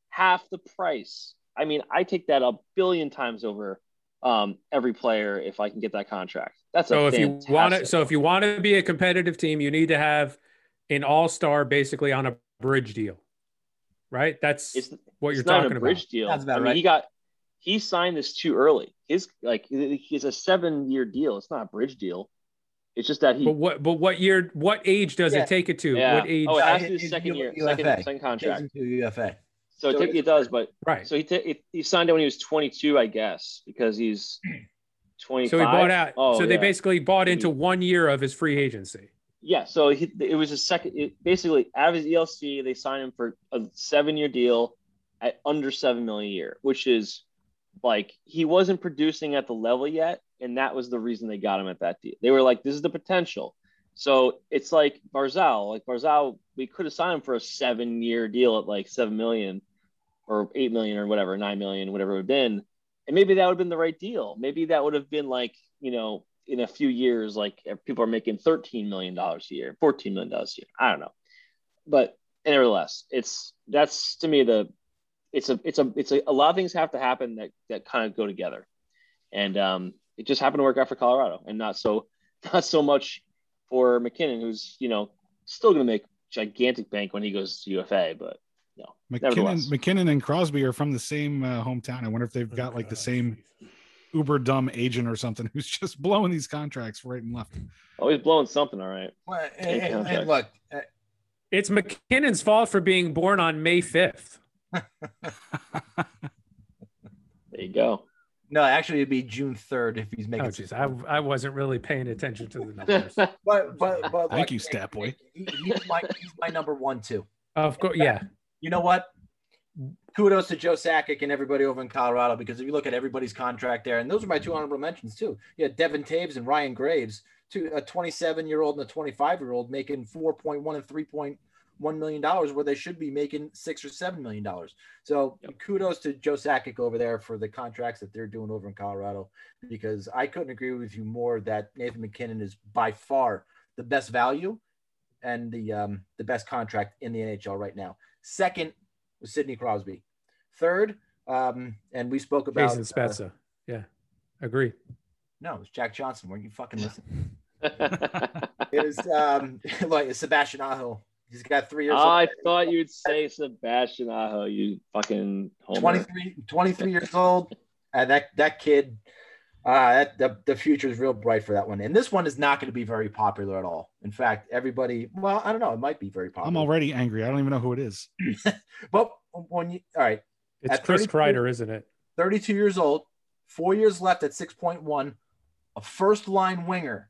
half the price. I mean, I take that a billion times over um, every player if I can get that contract. That's So if you want to, so if you want to be a competitive team, you need to have an all-star basically on a bridge deal, right? That's it's what you're it's not talking a bridge about. deal. Sounds about I mean, right. he got he signed this too early. His like he's a seven year deal. It's not a bridge deal. It's just that he But what, but what year, what age does Yeah. it take it to? Yeah. What age? Oh, it has to be second year, UFA. second, second contract. to UFA. So, So it, it does, but right. so he t- he signed it when he was 22, I guess, because he's 25. <clears throat> So he bought out. Oh, so they basically bought into one year of his free agency. yeah. So he, it was a second. It, basically, out of his ELC, they signed him for a seven-year deal at under seven million a year, which is like he wasn't producing at the level yet, and that was the reason they got him at that deal. They were like, "This is the potential." So it's like Barzal. Like Barzal, we could have signed him for a seven-year deal at like seven million, or eight million, or whatever, nine million, whatever it would have been, and maybe that would have been the right deal. Maybe that would have been like you know in a few years, like people are making thirteen million dollars a year, fourteen million dollars a year. I don't know, but nevertheless, it's that's to me the it's a it's a it's a, a lot of things have to happen that that kind of go together, and um, it just happened to work out for Colorado, and not so <laughs> not so much for MacKinnon, who's you know still going to make gigantic bank when he goes to UFA, but no, MacKinnon, MacKinnon and Crosby are from the same uh, hometown. I wonder if they've got like the same uber dumb agent or something <laughs> who's just blowing these contracts right and left. always blowing something. All right, Well, Big and, and- and look, uh, It's MacKinnon's fault for being born on May 5th. <laughs> there you go. No, actually, it'd be June third if he's making. Oh, making. jeez. I, I wasn't really paying attention to the <laughs> numbers. But but but Thank look, you, stat boy. he- he's my he's my number one too. of course. Yeah. You know what? Kudos to Joe Sakic and everybody over in Colorado because if you look at everybody's contract there, and those are my two honorable mentions too. Yeah, Devon Toews and Ryan Graves, two a 27 year old and a 25 year old making 4.1 and 3.1 million dollars where they should be making six or seven million dollars. So kudos to Joe Sakic over there for the contracts that they're doing over in Colorado because I couldn't agree with you more that Nathan MacKinnon is by far the best value and the um, the best contract in the NHL right now. Second was Sidney Crosby. Third, um, and we spoke about Jason uh, Spezza. yeah. Agree. no, it was Jack Johnson. Weren't you fucking listening? <laughs> It was um, <laughs> like Sebastian Aho. He's got three years. I old. thought you'd say Sebastian Aho, you fucking homer. 23, 23 years old. And that that kid, uh, that, the, the future is real bright for that one. And this one is not going to be very popular at all. In fact, everybody, well, I don't know, it might be very popular. I'm already angry. I don't even know who it is. <laughs> But when you, all right, It's Chris 32 Kreider, isn't it? 32 years old, four years left at 6.1, a first line winger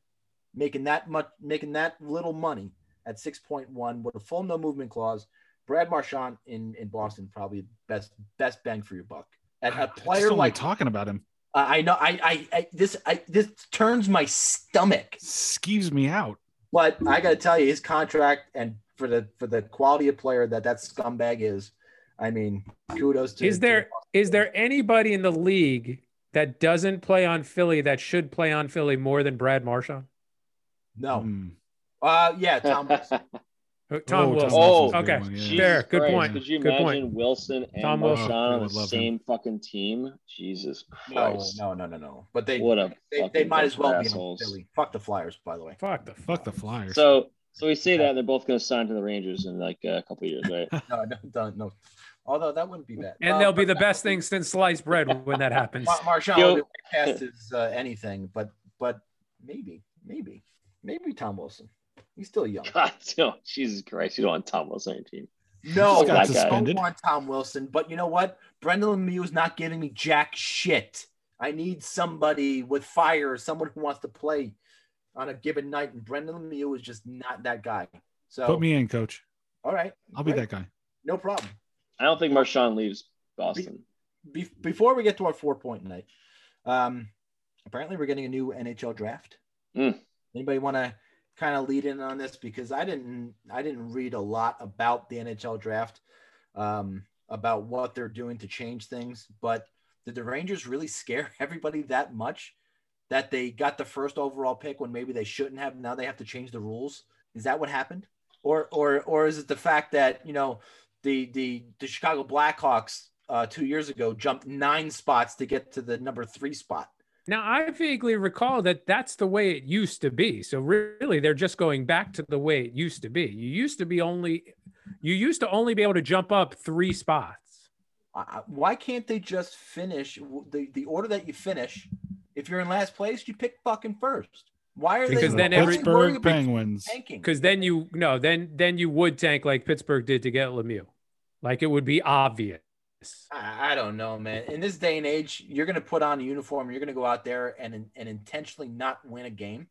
making that much, making that little money at 6.1 with a full no movement clause. Brad Marchand in, in Boston, probably best best bang for your buck. And I a just player don't like like talking about him. I I know I, I I this I this turns my stomach. Skeeves me out. But I got to tell you, his contract and for the for the quality of player that that scumbag is, I mean, kudos to. Is there is there anybody in the league that doesn't play on Philly that should play on Philly more than Brad Marchand? No. Hmm. Uh, yeah, Tom. <laughs> Wilson. Tom Oh, Wilson. Wilson's a good okay. one, yeah. Jesus Fair, good Christ, point, Could you good imagine point. Wilson and Tom Wilson. on the would love same fucking team? Jesus No, Christ. no, no, no, no. But they What a they, they might as of well be on assholes. Philly. Fuck the Flyers, by the way. Fuck the Fuck the Flyers. So so we say that and they're both going to sign to the Rangers in like a couple of years, right? <laughs> No, no, no, no. Although that wouldn't be bad. And Uh, they'll be but- the best thing since sliced bread when that happens. Mar- Marchand Yo- will be way past his uh, anything, but but maybe, maybe, maybe Tom Wilson. He's still young. God, <laughs> no, Jesus Christ, you don't want Tom Wilson on your team. No, Just got I don't suspended. want Tom Wilson. But you know what? Brendan Lemieux is not giving me jack shit. I need somebody with fire, someone who wants to play on a given night, and Brendan Lemieux is just not that guy. So Put me in, coach. all right, I'll be great. that guy. No problem. I don't think Marchand leaves Boston. Be- before we get to our four point night, um, apparently we're getting a new NHL draft. Mm. Anybody want to kind of lead in on this because I didn't I didn't read a lot about the NHL draft, um, about what they're doing to change things. But did the Rangers really scare <laughs> everybody that much that they got the first overall pick when maybe they shouldn't have? Now they have to change the rules. Is that what happened? Or or or is it the fact that you know the the the Chicago Blackhawks uh, two years ago jumped nine spots to get to the number three spot? Now, I vaguely recall that that's the way it used to be. So really, they're just going back to the way it used to be. You used to be only, you used to only be able to jump up three spots. Uh, why can't they just finish the, the order that you finish? If you're in last place, you pick fucking first. Why are Because they then every- Pittsburgh about Penguins. tanking? Because then you no, then then you would tank like Pittsburgh did to get Lemieux. Like it would be obvious. I, I don't know, man. In this day and age, you're gonna put on a uniform. You're gonna go out there and and intentionally not win a game.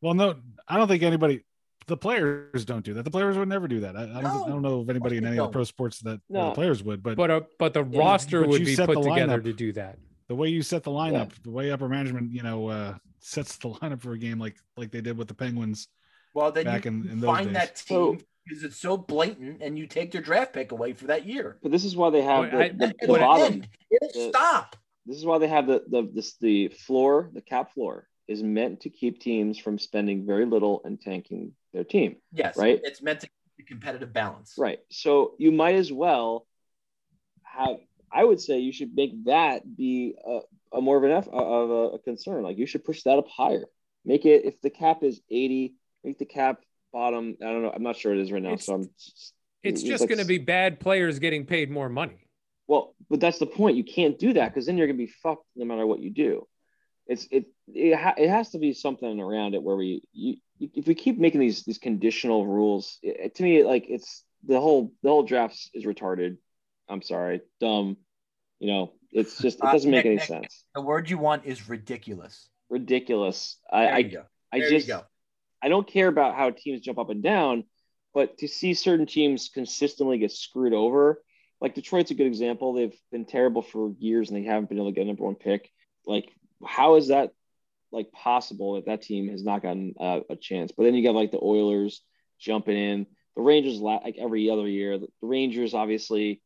Well, no, I don't think anybody. The players don't do that. The players would never do that. I, I, don't, No, I don't know of anybody in they any of the pro sports that No. the players would. But, But uh, but the roster but would you be set put the together lineup. to do that. the way you set the lineup, the way upper management, you know, uh, sets the <laughs> lineup for a game like like they did with the Penguins. Well, then Back you in- in those find days. that So- team because it's so blatant, and you take their draft pick away for that year. But this is why they have Well, the, I- the, the it'll bottom. end. It'll the- stop. This is why they have the the this, the floor, the cap floor is meant to keep teams from spending very little and tanking their team. Yes, Right. It's meant to keep the competitive balance. Right. So you might as well have. I would say you should make that be a, a more of an F, of a, a concern. Like you should push that up higher. Make it if the cap is eighty, make the cap bottom. I don't know. I'm not sure it is right now. It's- so I'm. It's it's just like- going to be bad players getting paid more money. Well, but that's the point. You can't do that because then you're gonna be fucked no matter what you do. It's it it, ha- it has to be something around it where we you, if we keep making these these conditional rules, it, to me like it's the whole the whole draft is retarded. I'm sorry, dumb. You know, it's just it Uh, doesn't make Nick, any Nick, sense. The word you want is ridiculous. Ridiculous. There I you I, go. I There just you go. I don't care about how teams jump up and down, but to see certain teams consistently get screwed over, like Detroit's a good example. They've been terrible for years and they haven't been able to get a number one pick. Like, how is that like possible that that team has not gotten a chance? But then you got like the Oilers jumping in, the Rangers like every other year. The Rangers obviously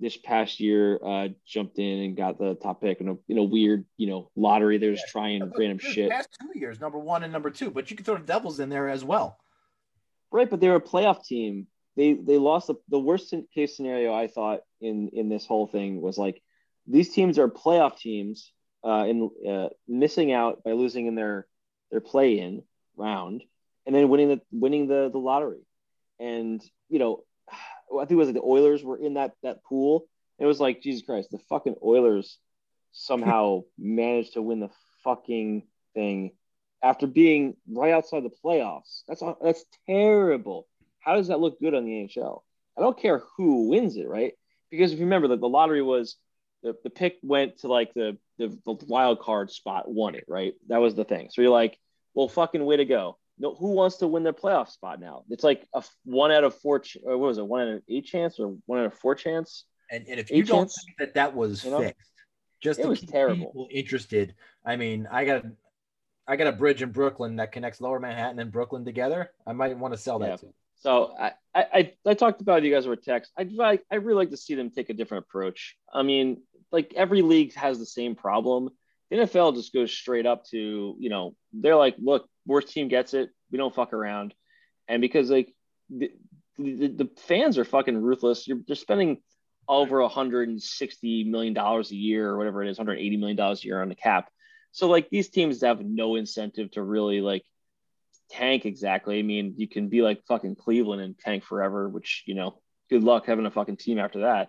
this past year uh, jumped in and got the top pick in a, in a weird you know lottery. They're just trying random The shit. Past two years, number one and number two, but you can throw the Devils in there as well. Right, but they're a playoff team. They they lost the, the worst case scenario I thought in in this whole thing was like these teams are playoff teams uh, and uh, missing out by losing in their their play in round and then winning the winning the the lottery. And you know, I think it was like the Oilers were in that that pool. It was like Jesus Christ, the fucking Oilers somehow <laughs> managed to win the fucking thing after being right outside the playoffs. That's that's terrible. How does that look good on the NHL? I don't care who wins it, right? because if you remember that the lottery was the, the pick went to like the, the the wild card spot won it right that was the thing so you're like well fucking way to go no who wants to win their playoff spot now it's like a one out of four ch- uh, what was it one out of eight chance or one out of four chance And, and if you don't chance. think that that was You know? fixed, just It was terrible. people interested. I mean, I got I got a bridge in Brooklyn that connects Lower Manhattan and Brooklyn together. I might want to sell that Yeah. too. So I, I, I- I talked about you guys were text. I'd like, I really like to see them take a different approach. I mean, like every league has the same problem. The NFL just goes straight up to, you know, they're like, look, worst team gets it. We don't fuck around. And because like the, the, the fans are fucking ruthless. You're they're spending over 160 million dollars a year or whatever it is, 180 million dollars a year on the cap. So like these teams have no incentive to really like tank exactly. I mean, you can be like fucking Cleveland and tank forever, which you know, good luck having a fucking team after that.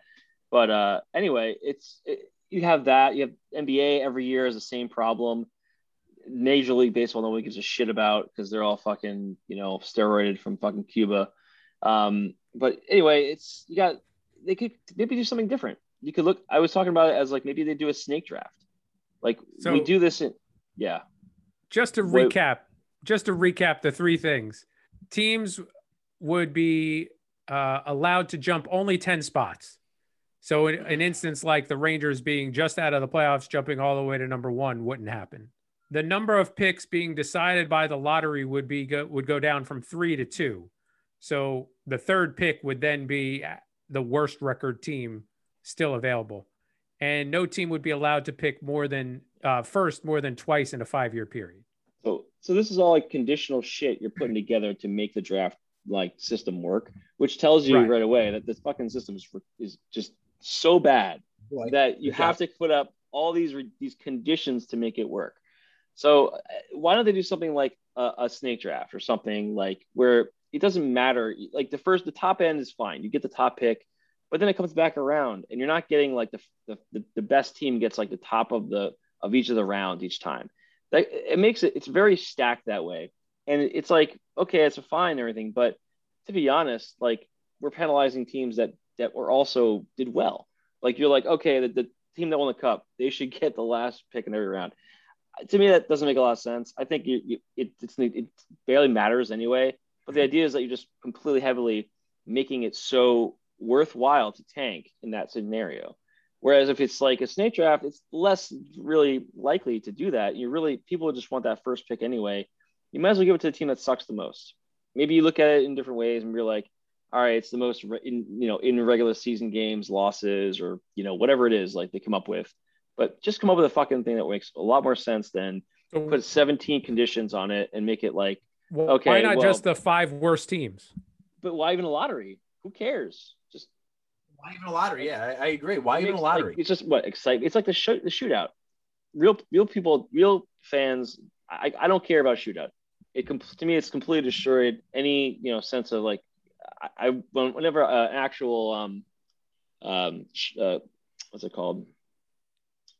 But uh, anyway, it's it, you have that. You have NBA every year is the same problem. Major League Baseball, no one gives a shit about because they're all fucking you know steroided from fucking Cuba. Um, but anyway, it's you got they could maybe do something different. You could look. I was talking about it as like maybe they do a snake draft. Like So- we do this in yeah. just to Wait. recap, just to recap the three things. Teams would be uh, allowed to jump only 10 spots. So in an instance like the Rangers being just out of the playoffs, jumping all the way to number one wouldn't happen. The number of picks being decided by the lottery would be go, would go down from three to two. So the third pick would then be the worst record team still available, and no team would be allowed to pick more than uh, first more than twice in a five year period. So, so this is all like conditional shit you're putting together to make the draft like system work, which tells you Right. right, away that this fucking system is, is just so bad Like, that you yeah. have to put up all these re- these conditions to make it work. So uh, why don't they do something like a, a snake draft or something like where it doesn't matter? Like the first, the top end is fine. You get the top pick, but then it comes back around, and you're not getting like the the, the, best team gets like the top of the of each of the rounds each time. That it makes it it's very stacked that way, and it's like okay, it's a fine and everything, but to be honest, like we're penalizing teams that that were also did well. Like you're like okay, the, the team that won the cup, they should <laughs> get the last pick in every round. To me, that doesn't make a lot of sense. I think you, you it it's, it barely matters anyway. But the mm-hmm. idea is that you're just completely heavily making it so worthwhile to tank in that scenario. Whereas if it's like a snake draft, it's less really likely to do that. You really people just want that first pick anyway. You might as well give it to the team that sucks the most. Maybe you look at it in different ways and you're like, all right, it's the most in you know in regular season games losses or you know whatever it is like they come up with. But just come up with a fucking thing that makes a lot more sense than So put 17 conditions on it and make it like, wh- okay, why not well- just the five worst teams? but why even a lottery? Who cares? Just Why even a lottery? Yeah, I, I agree. Why it even a makes, like, lottery? it's just what excite. It's like the shoot the shootout. Real real people, real fans. I, I don't care about shootout. It to me, it's completely destroyed any you know sense of like. I, I when- whenever uh, an actual um um uh, what's it called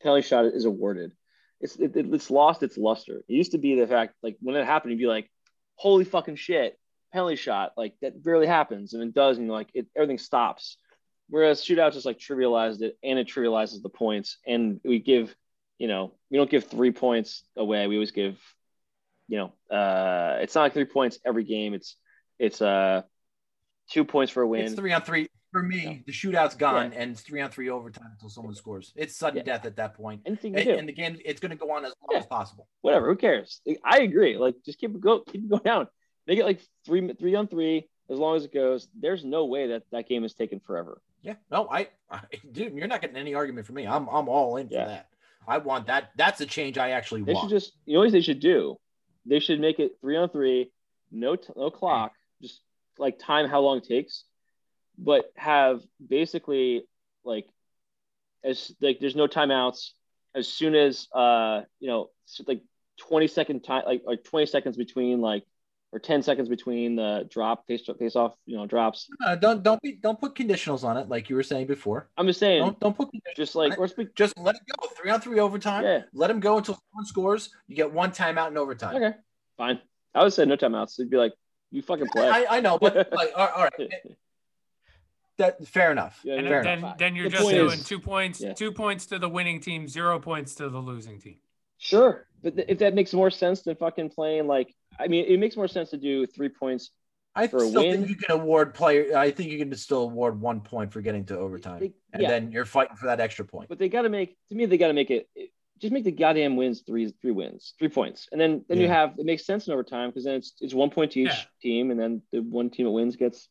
penalty shot is awarded, it's it, it's lost its luster. It used to be the fact like when it happened, you'd be like, holy fucking shit, penalty shot like that barely happens, and it does, and like it, everything stops. Whereas shootout just like trivialized it and it trivializes the points. And we give, you know, we don't give three points away. We always give, you know, uh, it's not like three points every game. It's, it's uh, two points for a win. It's three on three. For me, Yeah. the shootout's gone and it's three on three overtime until someone scores. It's sudden Yeah. death at that point. Anything And, and the game, it's going to go on as long Yeah. as possible. whatever. Who cares? I agree. Like, just keep it go, keep it <laughs> going down. Make it like three, three on three as long as it goes. There's no way that that game is taken forever. Yeah. No, I, I dude, you're not getting any argument from me. I'm, I'm all in for that. I want that. That's a change I actually They want. should just, you know, what they should do. They should make it three on three, no, t- no clock, mm. just like time how long it takes, but have basically like as like there's no timeouts. As soon as uh, you know, like 20 second time, like like 20 seconds between like or 10 seconds between the drop face face off, you know, drops. Uh, don't don't be don't put conditionals on it like you were saying before. I'm just saying, Don't don't put just like or speak. Just let it go. Three on three overtime. Yeah. Let them go until someone scores. You get one timeout in overtime. Okay, fine. I would say no timeouts. It'd be like you fucking <laughs> play. I, I know, but <laughs> like, all all right. <laughs> that fair enough. Yeah, And fair then, enough. then you're The just doing is- two points, yeah. two points to the winning team, zero points to the losing team. Sure, but th- if that makes more sense than fucking playing like, I mean, it makes more sense to do three points. I for a win. think you can award player. I think you can still award one point for getting to overtime, They- and yeah. then you're fighting for that extra point. But they got to make to me they got to make it just make the goddamn wins three three wins three points and then then you have it makes sense in overtime because then it's it's one point to each Yeah. team and then the one team that wins gets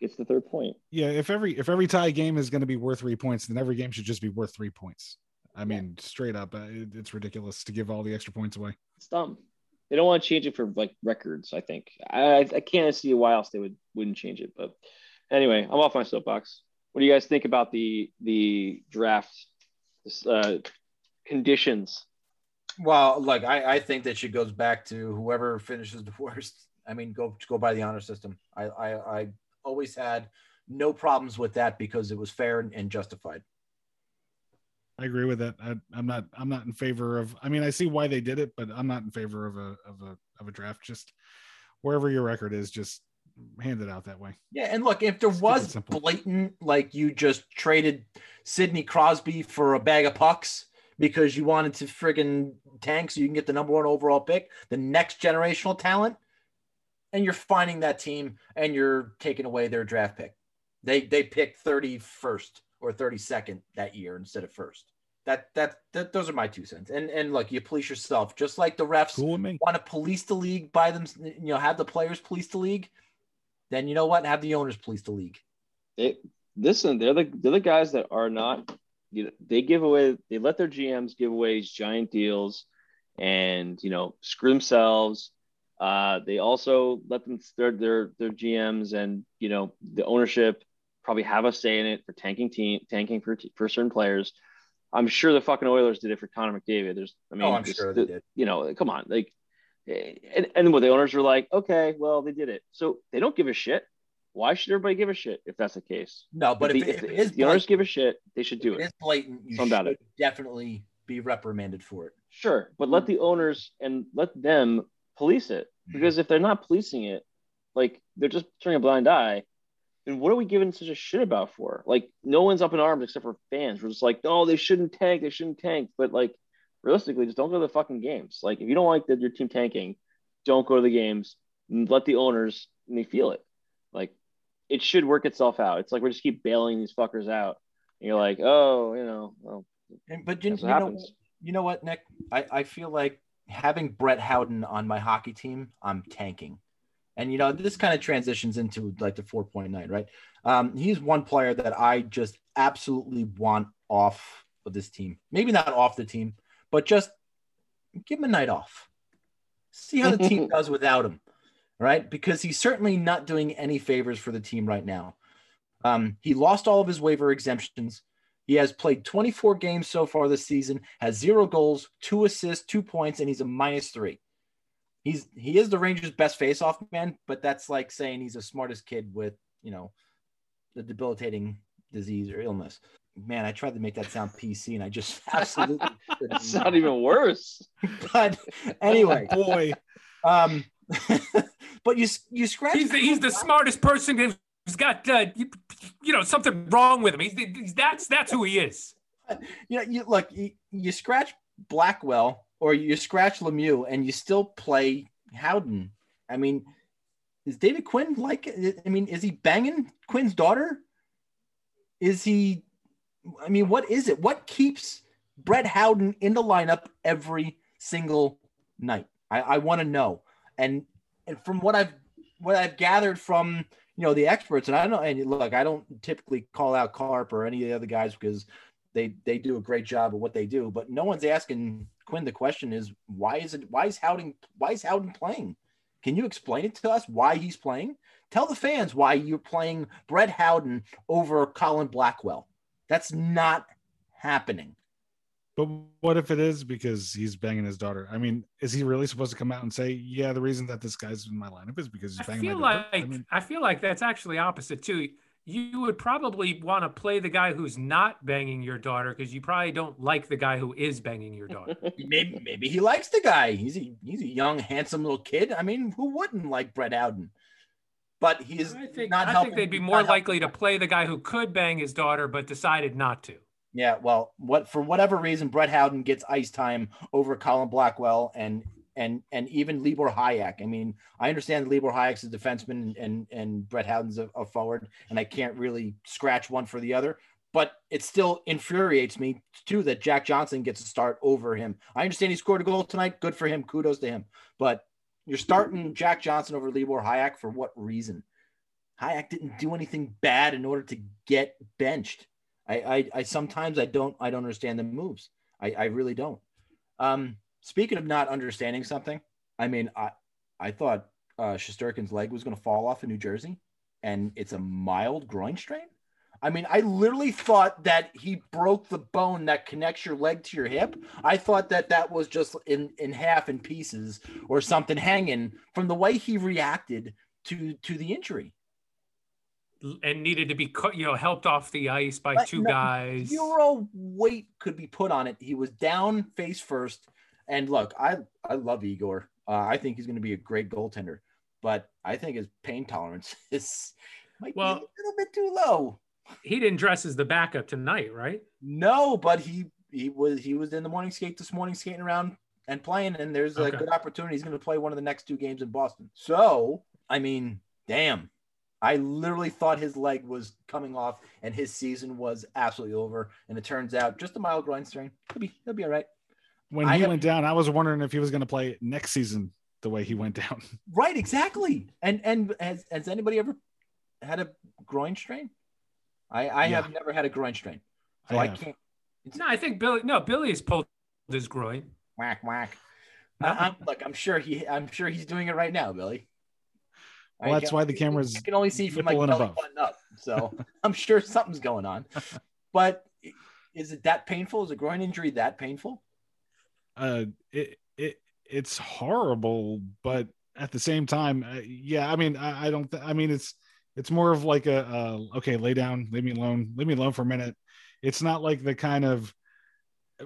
gets the third point. Yeah, if every if every tie game is going to be worth three points, then every game should just be worth three points. I mean, straight up, uh, it, it's ridiculous to give all the extra points away. It's dumb. They don't want to change it for like records. I think I I can't see why else they would wouldn't change it. But anyway, I'm off my soapbox. What do you guys think about the the draft uh, conditions? Well, like I, I think that she goes back to whoever finishes the <laughs> worst. I mean, go go by the honor system. I I, I always had no problems with that because it was fair and, justified. I agree with that. I, I'm not I'm not in favor of. I mean, I see why they did it, but I'm not in favor of a of a of a draft. Just wherever your record is, just hand it out that way. Yeah, and look, if there was blatant, like you just traded Sidney Crosby for a bag of pucks because you wanted to friggin' tank so you can get the number one overall pick, the next generational talent, and you're finding that team and you're taking away their draft pick. They they picked 31st or 32nd that year instead of first. That, that that those are my two cents. And and look, you police yourself just like the refs Cool want to police the league by them, you know, have the players police the league, then you know what? Have the owners police the league. They listen. They're the they're the guys that are not. You know, they give away. They let their GMs give away giant deals, and you know, screw themselves. Uh, they also let them their their their GMs and you know the ownership probably have a say in it for tanking team tanking for for certain players. I'm sure the fucking Oilers did it for Connor McDavid. There's, I mean, oh, I'm sure the- they did. you know, come on, like, and, and what the owners were like, okay, well, they did it, so they don't give a shit. Why should everybody give a shit if that's the case? No, but if, the, if, if it is the owners give a shit, they should do if it it. is blatant, you about it. definitely be reprimanded for it. Sure, but let the owners and let them police it mm-hmm. because if they're not policing it, like they're just turning a blind eye. Then what are we giving such a shit about for? Like no one's up in arms except for fans. We're just like, no, they shouldn't tank. They shouldn't tank. But like realistically, just don't go to the fucking games. Like if you don't like that your team tanking, don't go to the games. And let the owners and they feel it. Like it should work itself out. It's like we just keep bailing these fuckers out. And you're like, oh, you know, well, And, but you, you know, you know what, Nick? I, I feel like having Brett Howden on my hockey team, I'm tanking. And you know, this kind of transitions into like the 4.9, right? Um, he's one player that I just absolutely want off of this team. Maybe not off the team, but just give him a night off. See how the <laughs> team does without him, right? Because he's certainly not doing any favors for the team right now. Um, he lost all of his waiver exemptions. He has played 24 games so far this season, has zero goals, two assists, two points, and he's a minus three. He's he is the Rangers' best faceoff man, but that's like saying he's the smartest kid with you know the debilitating disease or illness. Man, I tried to make that sound PC, and I just <laughs> absolutely. <laughs> could that's not even worse. <laughs> But anyway, Oh, boy. um, but you you scratch. He's the, he's the smartest person who's got uh, you, you know something wrong with him. He's, he's that's that's who he is. you know, you look, you, you scratch Blackwell or you scratch Lemieux and you still play Howden. I mean, is David Quinn like? I mean, is he banging Quinn's daughter? Is he? I mean, what is it? What keeps Brett Howden in the lineup every single night? I, I want to know. And and from what I've what I've gathered from you know the experts, and I don't. And look, I don't typically call out Carp or any of the other guys because they they do a great job of what they do, but no one's asking Quinn. The question is why is it why is Howden why is Howden playing? Can you explain it to us why he's playing? Tell the fans why you're playing Brett Howden over Colin Blackwell. That's not happening. But what if it is because he's banging his daughter? I mean, is he really supposed to come out and say, "Yeah, the reason that this guy's in my lineup is because he's I banging feel my daughter"? like I mean, I feel like that's actually opposite too. You would probably want to play the guy who's not banging your daughter because you probably don't like the guy who is banging your daughter. <laughs> Maybe maybe he likes the guy. He's a he's a young, handsome little kid. I mean, who wouldn't like Brett Howden? but he's I think not I helping. think they'd be more not helping. likely to play the guy who could bang his daughter but decided not to. Yeah, well, what for whatever reason, Brett Howden gets ice time over Colin Blackwell and and and even Libor Hajek. I mean, I understand Libor Hajek's a defenseman and and, Brett Howden's a, a forward, and I can't really scratch one for the other. But it still infuriates me too that Jack Johnson gets a start over him. I understand he scored a goal tonight. Good for him. Kudos to him. But you're starting Jack Johnson over Libor Hajek for what reason? Hajek didn't do anything bad in order to get benched. I, I, I sometimes I don't I don't understand the moves. I, I really don't. Um, speaking of not understanding something, I mean I I thought uh, Shesterkin's leg was going to fall off in New Jersey, and it's a mild groin strain. I mean, I literally thought that he broke the bone that connects your leg to your hip. I thought that that was just in in half in pieces or something hanging from the way he reacted to to the injury. And needed to be cut, you know, helped off the ice by But two no, guys. Zero weight could be put on it. He was down face first. And look, I I love Igor. Uh, I think he's going to be a great goaltender, but I think his pain tolerance <laughs> is might Well- be a little bit too low. He didn't dress as the backup tonight, right? No, but he he was he was in the morning skate this morning skating around and playing, and there's a Okay. good opportunity. He's going to play one of the next two games in Boston. So I mean, damn. I literally thought his leg was coming off and his season was absolutely over. And it turns out just a mild groin strain. He'll be he'll be all right. When I he have- went down, I was wondering if he was going to play next season the way he went down. <laughs> Right, exactly. And and has has anybody ever had a groin strain? I I Yeah. have never had a groin strain. So I I, can't No, I think Billy. No, Billy has pulled his groin. whack whack. No. I, am look, I'm sure he I'm sure he's doing it right now, Billy. Well, that's why the camera's I can only see from my nipple and belly above. button up. So <laughs> I'm sure something's going on. <laughs> But is it that painful? Is a groin injury that painful? uh it it it's horrible but at the same time uh, yeah i mean i, I don't th- i mean it's it's more of like a uh, okay lay down leave me alone leave me alone for a minute it's not like the kind of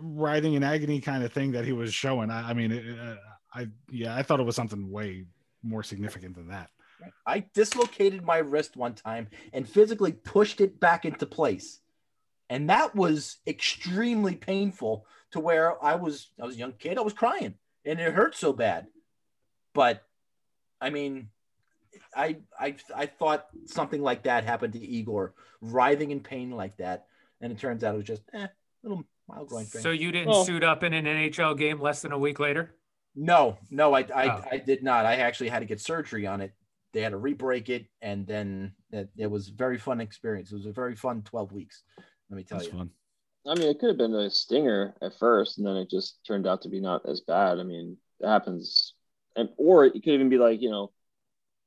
writhing in agony kind of thing that he was showing i, I mean it, uh, i yeah i thought it was something way more significant than that I dislocated my wrist one time and physically pushed it back into place. And that was extremely painful to where I was I was a young kid, I was crying and it hurt so bad. But I mean, I I I thought something like that happened to Igor, writhing in pain like that. And it turns out it was just eh, little mild groin pain. So you didn't Well- suit up in an NHL game less than a week later? No, no, I I, Oh. I did not. I actually had to get surgery on it. They had to re-break it, and then it, it was a very fun experience. It was a very fun 12 weeks. Let me tell that's you. fun I mean, it could have been a stinger at first, and then it just turned out to be not as bad. I mean, it happens, and or it could even be like you know,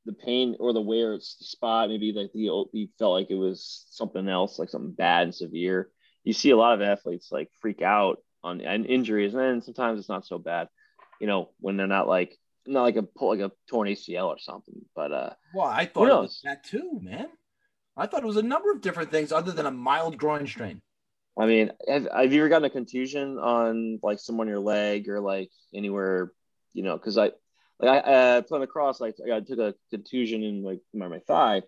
the pain or the where it's the spot. Maybe like the you felt like it was something else, like something bad and severe. You see a lot of athletes like freak out on and injuries, and then sometimes it's not so bad. You know, when they're not like not like a pull like a torn ACL or something. But uh, Well, I thought it was that too, man. I thought it was a number of different things other than a mild groin strain. I mean, have, have you ever gotten a contusion on like someone your leg or like anywhere, you know, because I like I uh, playing lacrosse, like I took a contusion in like my, my thigh,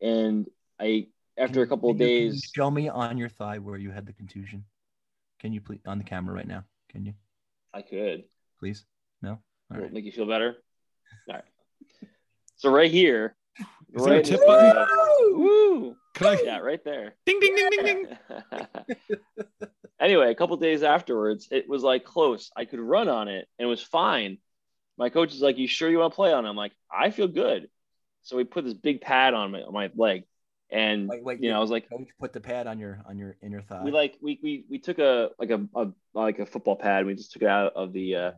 and I after a couple of days, show me on your thigh where you had the contusion. Can you please on the camera right now? Can you I could. please? No. Will right. make you feel better? All right. So right here, Is there a right tip in button? the- Woo! Can I? Yeah, right there. Ding ding ding ding ding. <laughs> anyway, a couple days afterwards, it was like close. I could run on it and it was fine. My coach is like, "You sure you want to play on it?" I'm like, "I feel good." So we put this big pad on my on my leg, and Wait, wait. you know, I was like, coach put the pad on your on your inner thigh. we like we we we took a like a, a like a football pad. We just took it out of the uh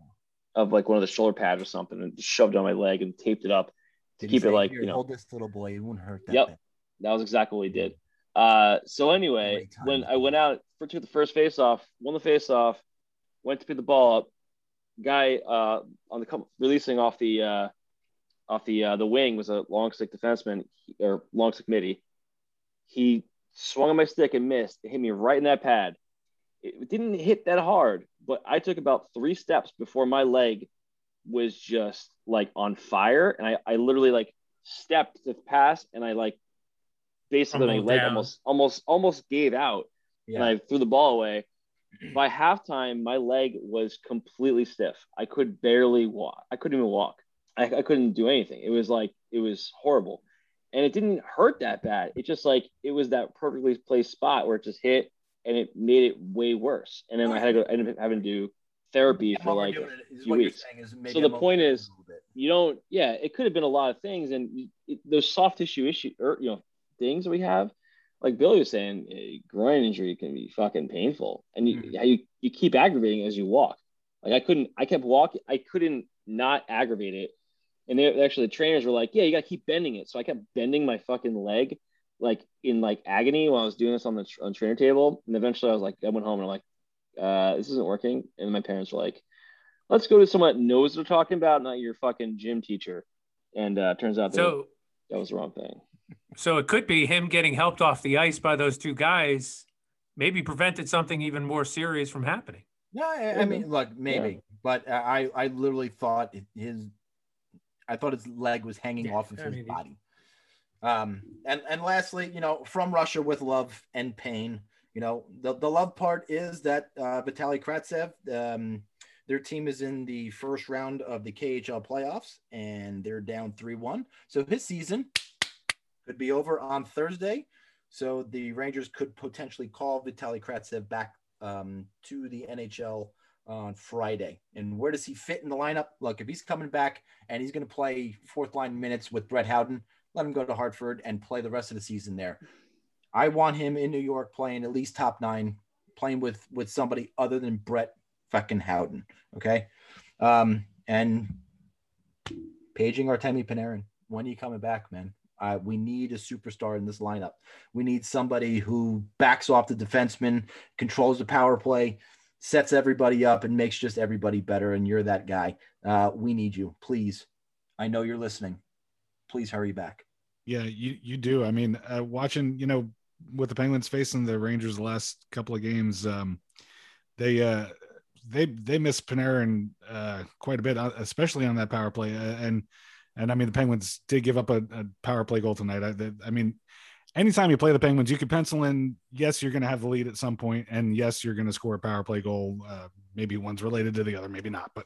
of like one of the shoulder pads or something and shoved it on my leg and taped it up. to keep he it like, you know- hold this little boy. It won't hurt that Yep. bad." That was exactly what he did. Uh, so anyway, when I went out for took the first face off, won the face off, went to pick the ball up, guy uh, on the com- releasing off the uh, off the uh, the wing was a long stick defenseman or long stick midi. He swung on my stick and missed. It hit me right in that pad. It didn't hit that hard, but I took about three steps before my leg was just like on fire, and I, I literally like stepped to pass, and I like basically my leg down. almost almost almost gave out, and I threw the ball away. <clears throat> By halftime, my leg was completely stiff. I could barely walk. I couldn't even walk. I, I couldn't do anything. It was like it was horrible, and it didn't hurt that bad. It just like it was that perfectly placed spot where it just hit, and it made it way worse. And then I had to go. I ended up having to do therapy And for like is few weeks. you're is maybe So the I'm point is- a you don't yeah it could have been a lot of things and you- it, those soft tissue issue or you know things we have like billy was saying a groin injury can be fucking painful and you, Mhm. you, you keep aggravating as you walk like i couldn't i kept walking i couldn't not aggravate it and they actually the trainers were like yeah you gotta keep bending it so i kept bending my fucking leg like in like agony while i was doing this on the tr- on trainer table and eventually i was like i went home and i'm like uh this isn't working and my parents were like let's go to someone that knows what they're talking about, not your fucking gym teacher. And uh, turns out that So that was the wrong thing. so it could be him getting helped off the ice by those two guys, maybe prevented something even more serious from happening. Yeah, I, I mean, look, maybe, but I, I literally thought his, I thought his leg was hanging Yeah, off of I his mean, body. Um, and and lastly, you know, from Russia with love and pain. You know, the the love part is that uh, Vitaly Kravtsov, um, their team is in the first round of the KHL playoffs, and they're down three one. So his season could be over on Thursday. So the Rangers could potentially call Vitaly Kravtsov back um, to the NHL on Friday. And where does he fit in the lineup? Look, if he's coming back and he's going to play fourth line minutes with Brett Howden, let him go to Hartford and play the rest of the season there. I want him in New York playing at least top nine, playing with with somebody other than Brett fucking Howden. Okay. Um, and paging Artemi Panarin. When are you coming back, man? Uh, we need a superstar in this lineup. We need somebody who backs off the defenseman, controls the power play, sets everybody up, and makes just everybody better. And you're that guy. Uh, we need you, please. I know you're listening. Please hurry back. Yeah, you you do. I mean, uh, watching you know with the Penguins facing the Rangers the last couple of games, um, they uh, they they miss Panarin uh, quite a bit, uh, especially on that power play. Uh, and and I mean, the Penguins did give up a, a power play goal tonight. I, I mean, anytime you play the Penguins, you can pencil in. Yes, you're going to have the lead at some point, and yes, you're going to score a power play goal. Uh, maybe one's related to the other, maybe not, but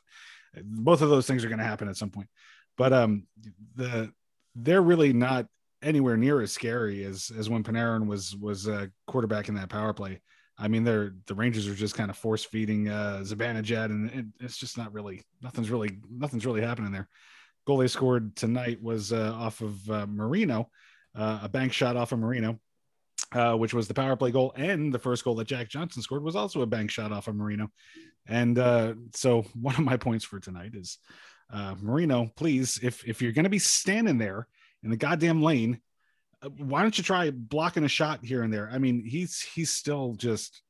both of those things are going to happen at some point. But um, the they're really not anywhere near as scary as as when Panarin was was a quarterback in that power play. I mean, they're the Rangers are just kind of force feeding uh, Zibanejad, and it, it's just not really nothing's really nothing's really happening there. Goal they scored tonight was uh, off of uh, Marino, uh, a bank shot off of Marino, uh, which was the power play goal, and the first goal that Jack Johnson scored was also a bank shot off of Marino. And uh, so, one of my points for tonight is uh, Marino, please, if if you're going to be standing there in the goddamn lane, uh, why don't you try blocking a shot here and there? I mean, he's he's still just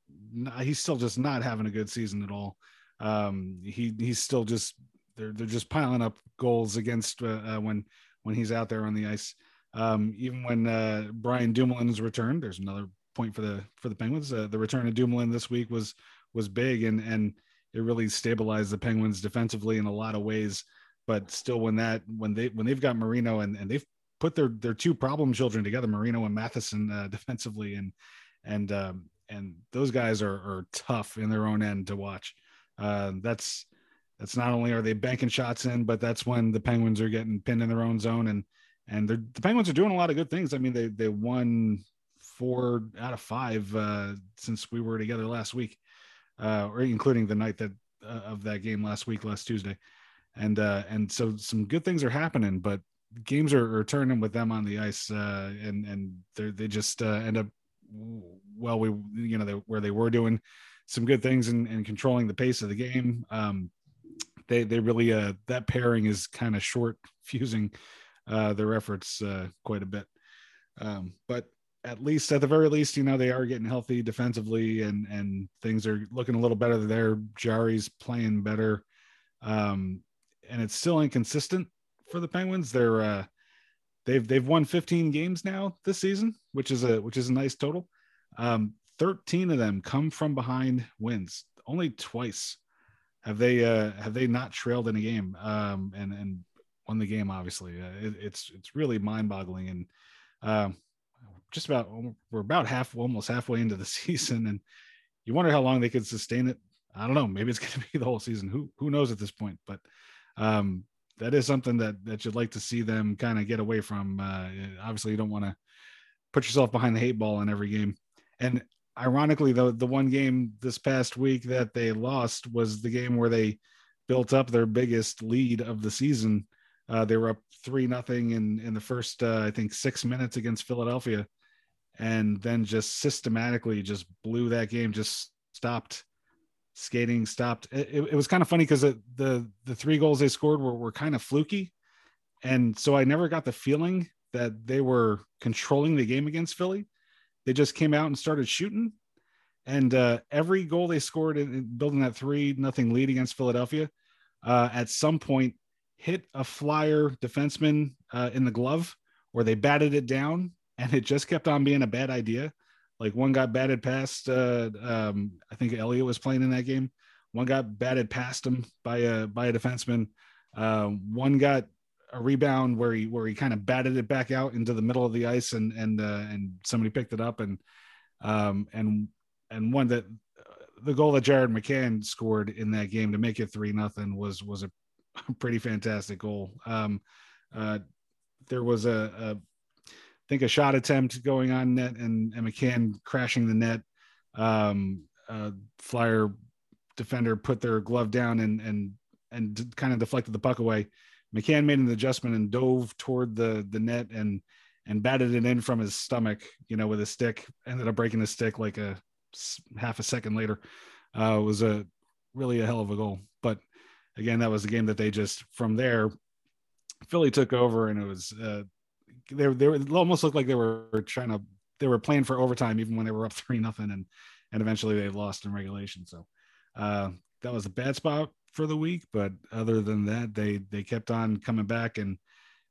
he's still just not having a good season at all. Um, he he's still just they're they're just piling up goals against uh, uh, when when he's out there on the ice. Um, even when uh, Brian Dumoulin's returned, there's another point for the for the Penguins. Uh, the return of Dumoulin this week was was big and and it really stabilized the Penguins defensively in a lot of ways. But still, when that when they when they've got Marino and and they've put their their two problem children together, Marino and Matheson uh, <laughs> defensively, and and um, and those guys are are tough in their own end to watch. Uh, that's that's not only are they banking shots in, but that's when the Penguins are getting pinned in their own zone, and and the Penguins are doing a lot of good things. I mean, they they won four out of five uh, since we were together last week, uh, or including the night that uh, of that game last week, last Tuesday, and uh, and so some good things are happening, but games are, are turning with them on the ice, uh, and and they they just uh, end up well, we you know they, where they were doing some good things and, and controlling the pace of the game. Um, they they really uh, that pairing is kind of short fusing uh, their efforts uh, quite a bit. Um, but at least at the very least, you know, they are getting healthy defensively and and things are looking a little better there. Jarry's playing better. Um, and it's still inconsistent for the Penguins. They're uh they've they've won 15 games now this season, which is a which is a nice total. Um, 13 of them come from behind wins. Only twice have they uh have they not trailed in a game. Um and and won the game. Obviously, uh, it, it's it's really mind boggling, and um, just about we're about half almost halfway into the <laughs> season, and you wonder how long they could sustain it. I don't know. Maybe it's <laughs> going to be the whole season. Who who knows at this point? But um, that is something that that you'd like to see them kind of get away from. Uh, obviously, you don't want to put yourself behind the hate ball in every game. And ironically, the the one game this past week that they lost was the game where they built up their biggest lead of the season. Uh, they were up three nothing in in the first uh, I think six minutes against Philadelphia, and then just systematically just blew that game. Just stopped skating, stopped. It, it, it was kind of funny because the the three goals they scored were were kind of fluky, and so I never got the feeling that they were controlling the game against Philly. They just came out and started shooting, and uh, every goal they scored in, in building that three nothing lead against Philadelphia, uh, at some point hit a flyer defenseman uh, in the glove, or they batted it down, and it just kept on being a bad idea. Like one got batted past. Uh, um, I think Elliott was playing in that game. One got batted past him by a by a defenseman. Uh, one got a rebound where he where he kind of batted it back out into the middle of the ice and and uh, and somebody picked it up and um and and one that the goal that Jared McCann scored in that game to make it three nothing was was a <laughs> pretty fantastic goal. Um, uh, there was a, think a shot attempt going on net and, and McCann crashing the net. Um, uh, Flyer defender put their glove down and and and kind of deflected the puck away. McCann made an adjustment and dove toward the the net and and batted it in from his stomach, you know, with a stick. Ended up breaking the stick like a half a second later. Uh, was a really a hell of a goal. But again, that was a game that they just from there, Philly took over, and it was uh, they they were, almost looked like they were trying to they were playing for overtime even when they were up <laughs> three nothing, and and eventually they lost in regulation. So uh, that was a bad spot for the week, but other than that, they they kept on coming back and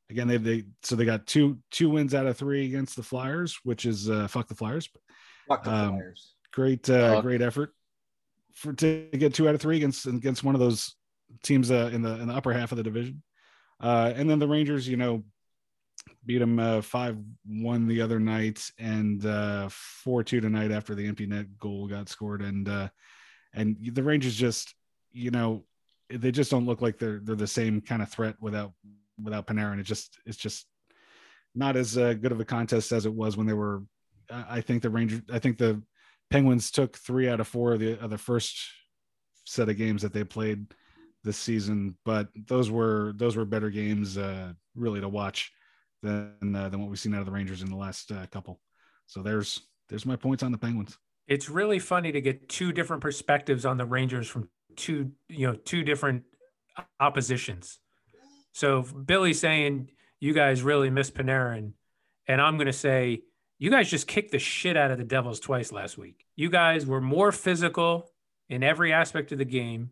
again they they so they got two two wins out of three against the Flyers, which is uh, fuck the Flyers. But, fuck the um, Flyers. Great uh, great effort for to get two out of three against against one of those teams uh, in the in the upper half of the division. Uh, and then the Rangers, you know, beat them uh, five one the other night and uh, four two tonight after the empty net goal got scored and uh, and the Rangers just you know they just don't look like they're they're the same kind of threat without without Panarin. And it just it's just not as uh, good of a contest as it was when they were. I think the Rangers. I think the Penguins took three out of four of the of the first set of games that they played this season, but those were those were better games uh, really to watch than uh, than what we've seen out of the Rangers in the last uh, couple. So there's there's my points on the Penguins. It's really funny to get two different perspectives on the Rangers from two you know two different oppositions. So Billy saying you guys really miss Panarin, and I'm going to say you guys just kicked the shit out of the Devils twice last week. You guys were more physical in every aspect of the game.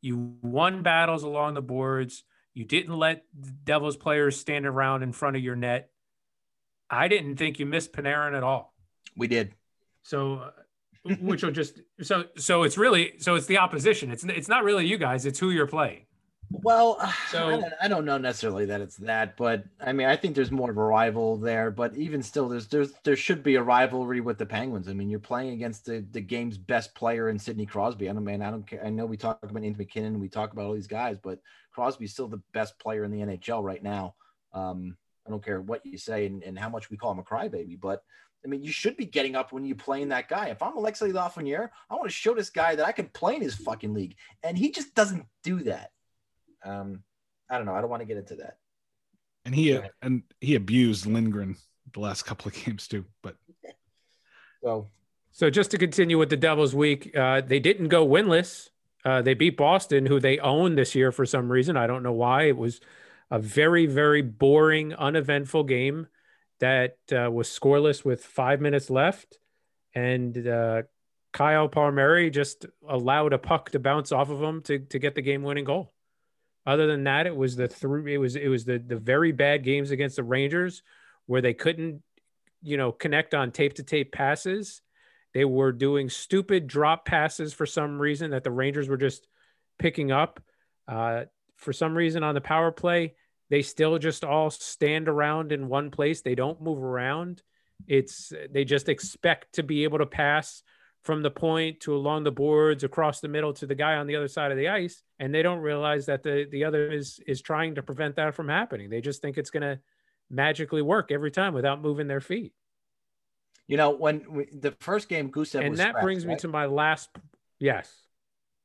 You won battles along the boards. You didn't let Devils players stand around in front of your net. I didn't think you missed Panarin at all. We did. So, uh, which will just so so it's really so it's the opposition. It's it's not really you guys. It's who you're playing. Well, <sighs> so I don't, I don't, know necessarily that it's that, but I mean, I think there's more of a rival there. But even still, there's there's there should be a rivalry with the Penguins. I mean, you're playing against the, the game's best player in Sidney Crosby. I don't mean I don't care. I know we talk about Nathan MacKinnon, we talk about all these guys, but Crosby's still the best player in the NHL right now. Um, I don't care what you say and, and how much we call him a crybaby, but I mean, you should be getting up when you're playing that guy. If I'm Alexis Lafreniere, I want to show this guy that I can play in his fucking league, and he just doesn't do that. Um, I don't know. I don't want to get into that. And he and he abused Lindgren the last couple of <laughs> games too. But so, so just to continue with the Devils week, uh, they didn't go winless. Uh, they beat Boston, who they own this year for some reason. I don't know why. It was a very, very boring, uneventful game that uh, was scoreless with five minutes left. And uh, Kyle Palmieri just allowed a puck to bounce off of him to, to get the game winning goal. Other than that, it was the three. It was it was the the very bad games against the Rangers where they couldn't, you know, connect on tape to tape passes. They were doing stupid drop passes for some reason that the Rangers were just picking up. Uh, for some reason on the power play, they still just all stand around in one place. They don't move around. It's they just expect to be able to pass from the point to along the boards across the middle to the guy on the other side of the ice and they don't realize that the the other is is trying to prevent that from happening. They just think it's going to magically work every time without moving their feet. You know, when we, the first game Gusev and that scratched, brings me to my last yes.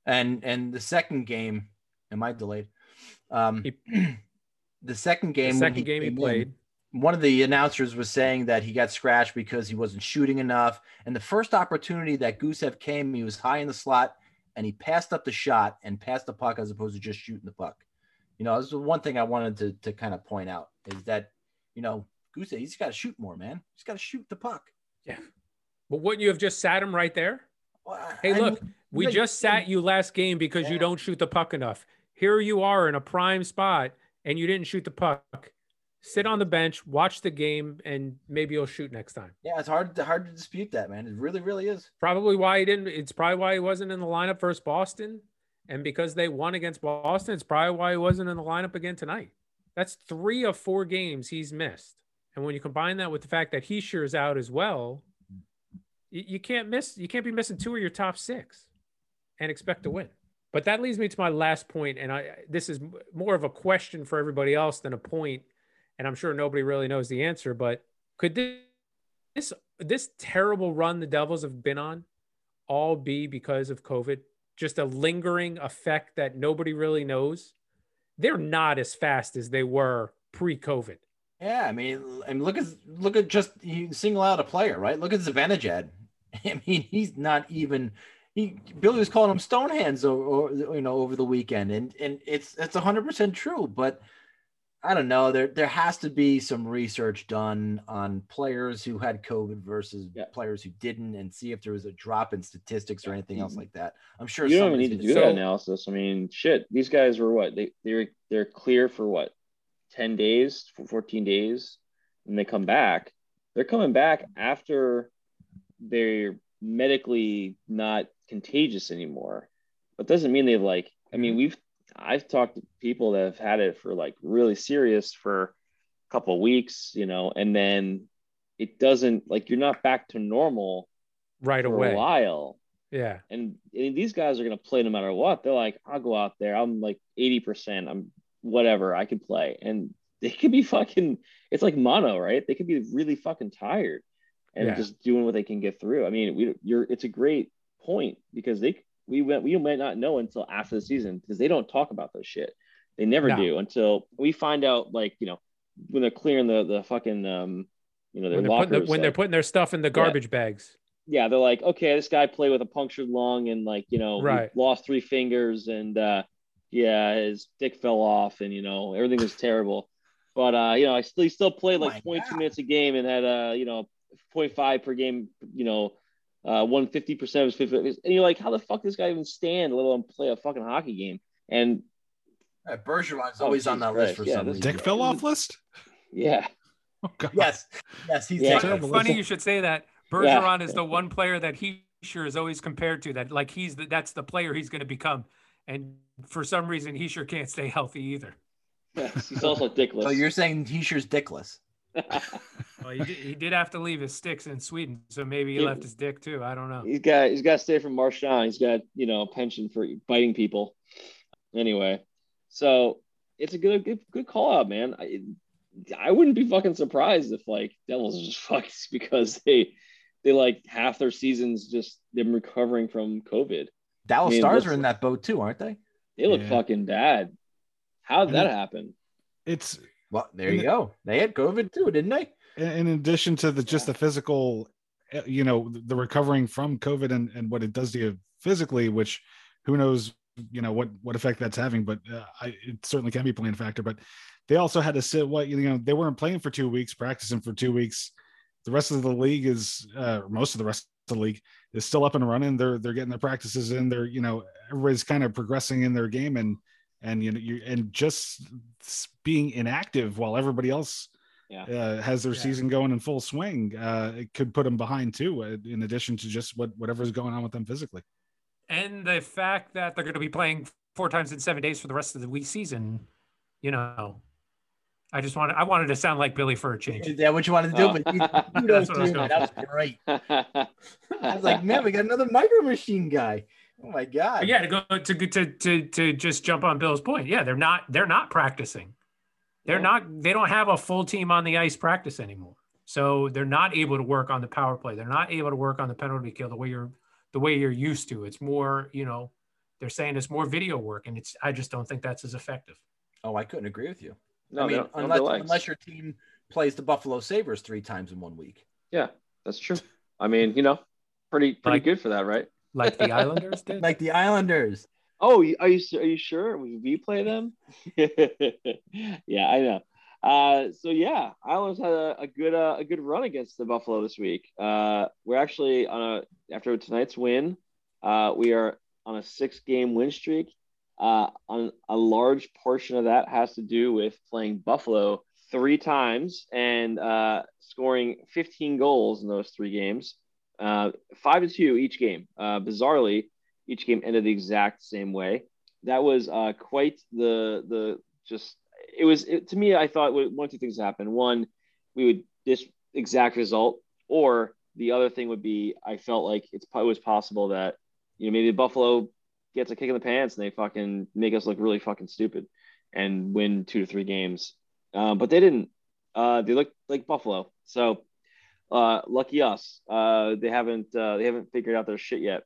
And and the second game, am I delayed? Um, He- <clears throat> the second game, when second game he came in, played one of the announcers was saying that he got scratched because he wasn't shooting enough. And the first opportunity that Gusev came, he was high in the slot and he passed up the shot and passed the puck as opposed to just shooting the puck. You know, this is the one thing I wanted to, to kind of point out is that, you know, Gusev, he's got to shoot more, man. He's got to shoot the puck. Yeah. But wouldn't you have just sat him right there Well, Hey, I- look, we like- just sat you last game because you don't shoot the puck enough. Here you are in a prime spot and you didn't shoot the puck. Sit on the bench, watch the game, and maybe you'll shoot next time. Yeah, it's hard to, hard to dispute that, man. It really, really is. Probably why he didn't. It's probably why he wasn't in the lineup versus Boston, and because they won against Boston, it's probably why he wasn't in the lineup again tonight. That's three of four games he's missed, and when you combine that with the fact that he is out as well, you, you can't miss. You can't be missing two of your top six, and expect to win. But that leads me to my last point, and I this is more of a question for everybody else than a point, and I'm sure nobody really knows the answer. But could this this this terrible run the Devils have been on all be because of COVID? Just a lingering effect that nobody really knows. They're not as fast as they were pre-COVID. Yeah, I mean, I mean, look at look at just you single out a player, right? Look at Zibanejad. <laughs> I mean, he's not even. He Billy was calling him Stonehands, or, or you know, over the weekend, and and it's it's hundred percent true. But I don't know. There there has to be some research done on players who had COVID versus Yeah. players who didn't, and see if there was a drop in statistics or anything else like that. I'm sure You don't need to do that analysis. I mean, shit, these guys were what? They they're they're clear for what? 10 days, 14 days, and they come back. They're coming back after they're medically not contagious anymore. But doesn't mean they've like I mean, mm-hmm. we've I've talked to people that have had it for like really serious for a couple of weeks, you know, and then it doesn't like you're not back to normal Right for away. a while Yeah. and, and these guys are going to play no matter what. They're like, I'll go out there. I'm like 80%. I'm whatever. I can play. And they could be fucking, it's like mono, right? They could be really fucking tired and Yeah. just doing what they can get through. I mean, we, you're, it's a great point because they, we went, we might not know until after the season because they don't talk about those shit. They never No. do until we find out, like, you know, when they're clearing the, the fucking, um, you know, their When, they're putting, lockers. the- when they're putting their stuff in the garbage bags. yeah, they're like, okay, this guy played with a punctured lung and like, you know, Right. lost three fingers and uh yeah, his dick fell off and you know, everything was terrible. But uh, you know, I still he still played Oh like my 22 God. minutes a game and had uh, you know, 0.5 per game, you know, uh won 50% of his 50 and you're like, how the fuck does this guy even stand, let alone play a fucking hockey game? And Uh, Bergeron's Oh, always on Jesus that list for Yeah, some reason. Dick fell off list. yeah, <laughs> Oh, God. Yes, yes, he's Yeah. Terrible. Funny you should say that. Yeah. Bergeron is the one player that he sure is always compared to that like he's the, that's the player he's going to become. And for some reason, Hischier can't stay healthy either. yes, he's also dickless. So you're saying Hischier's dickless? <laughs> Well, he, did, he did have to leave his sticks in Sweden, so maybe he Yeah. left his dick too. I don't know. He's got he's got to stay from Marchand. He's got you know a pension for biting people. Anyway, so it's a good good good call out, man. I I wouldn't be fucking surprised if like Devils are just <laughs> fucked because they they like half their seasons just them recovering from COVID. Dallas I mean, Stars are in that boat too, aren't they? They look Yeah. fucking bad. How did And that happen? It's Well, there you the- go. They had COVID too, didn't they? In addition to the just the physical uh, you know the recovering from covid and, and what it does to you physically which who knows you know what what effect that's having but uh, I, it certainly can be playing factor. But they also had to sit what you know they weren't playing for two weeks practicing for two weeks. The rest of the league is uh most of the rest of the league is still up and running. They're they're getting their practices in. They're you know everybody's kind of progressing in their game and and you know you and just being inactive while everybody else Yeah. uh, has their Yeah. season going in full swing, uh, it could put them behind too. uh, In addition to just what whatever's going on with them physically. And the fact that they're going to be playing four times in seven days for the rest of the week season, you know, I just wanted I wanted to sound like Billy for a change. Is that what you wanted to do? Oh. But you, <laughs> you That's know, what I dude, that was great. <laughs> I was like, man, we got another micro machine guy. Oh my god. But yeah, to go to to to to just jump on Bill's point. Yeah, they're not they're not practicing. They're not they don't have a full team on the ice practice anymore. So they're not able to work on the power play. They're not able to work on the penalty kill the way you're the way you're used to. It's more, you know, they're saying it's more video work and it's I just don't think that's as effective. Oh, I couldn't agree with you. no, I mean, don't- they don't unless have the legs. unless your team plays the Buffalo Sabres three times in one week. yeah, that's true. I mean, you know, pretty pretty Like- good for that, right? Like the <laughs> Islanders did. Like the Islanders. Oh, are you are you sure we we play them? <laughs> yeah, I know. Uh, so yeah, Islanders had a, a good uh, a good run against the Buffalo this week. Uh, we're actually on a after tonight's win, uh, we are on a six game win streak. Uh, on a large portion of that has to do with playing Buffalo three times and uh, scoring 15 goals in those three games, five to two each game. Bizarrely, each game ended the exact same way. That was uh, quite the the just it was it, to me. I thought one two things happened. One, we would this exact result, or the other thing would be I felt like it's it was possible that you know maybe Buffalo gets a kick in the pants and they fucking make us look really fucking stupid and win two to three games. Uh, but they didn't. Uh, they looked like Buffalo. So uh, lucky us. Uh, they haven't uh, they haven't figured out their shit yet.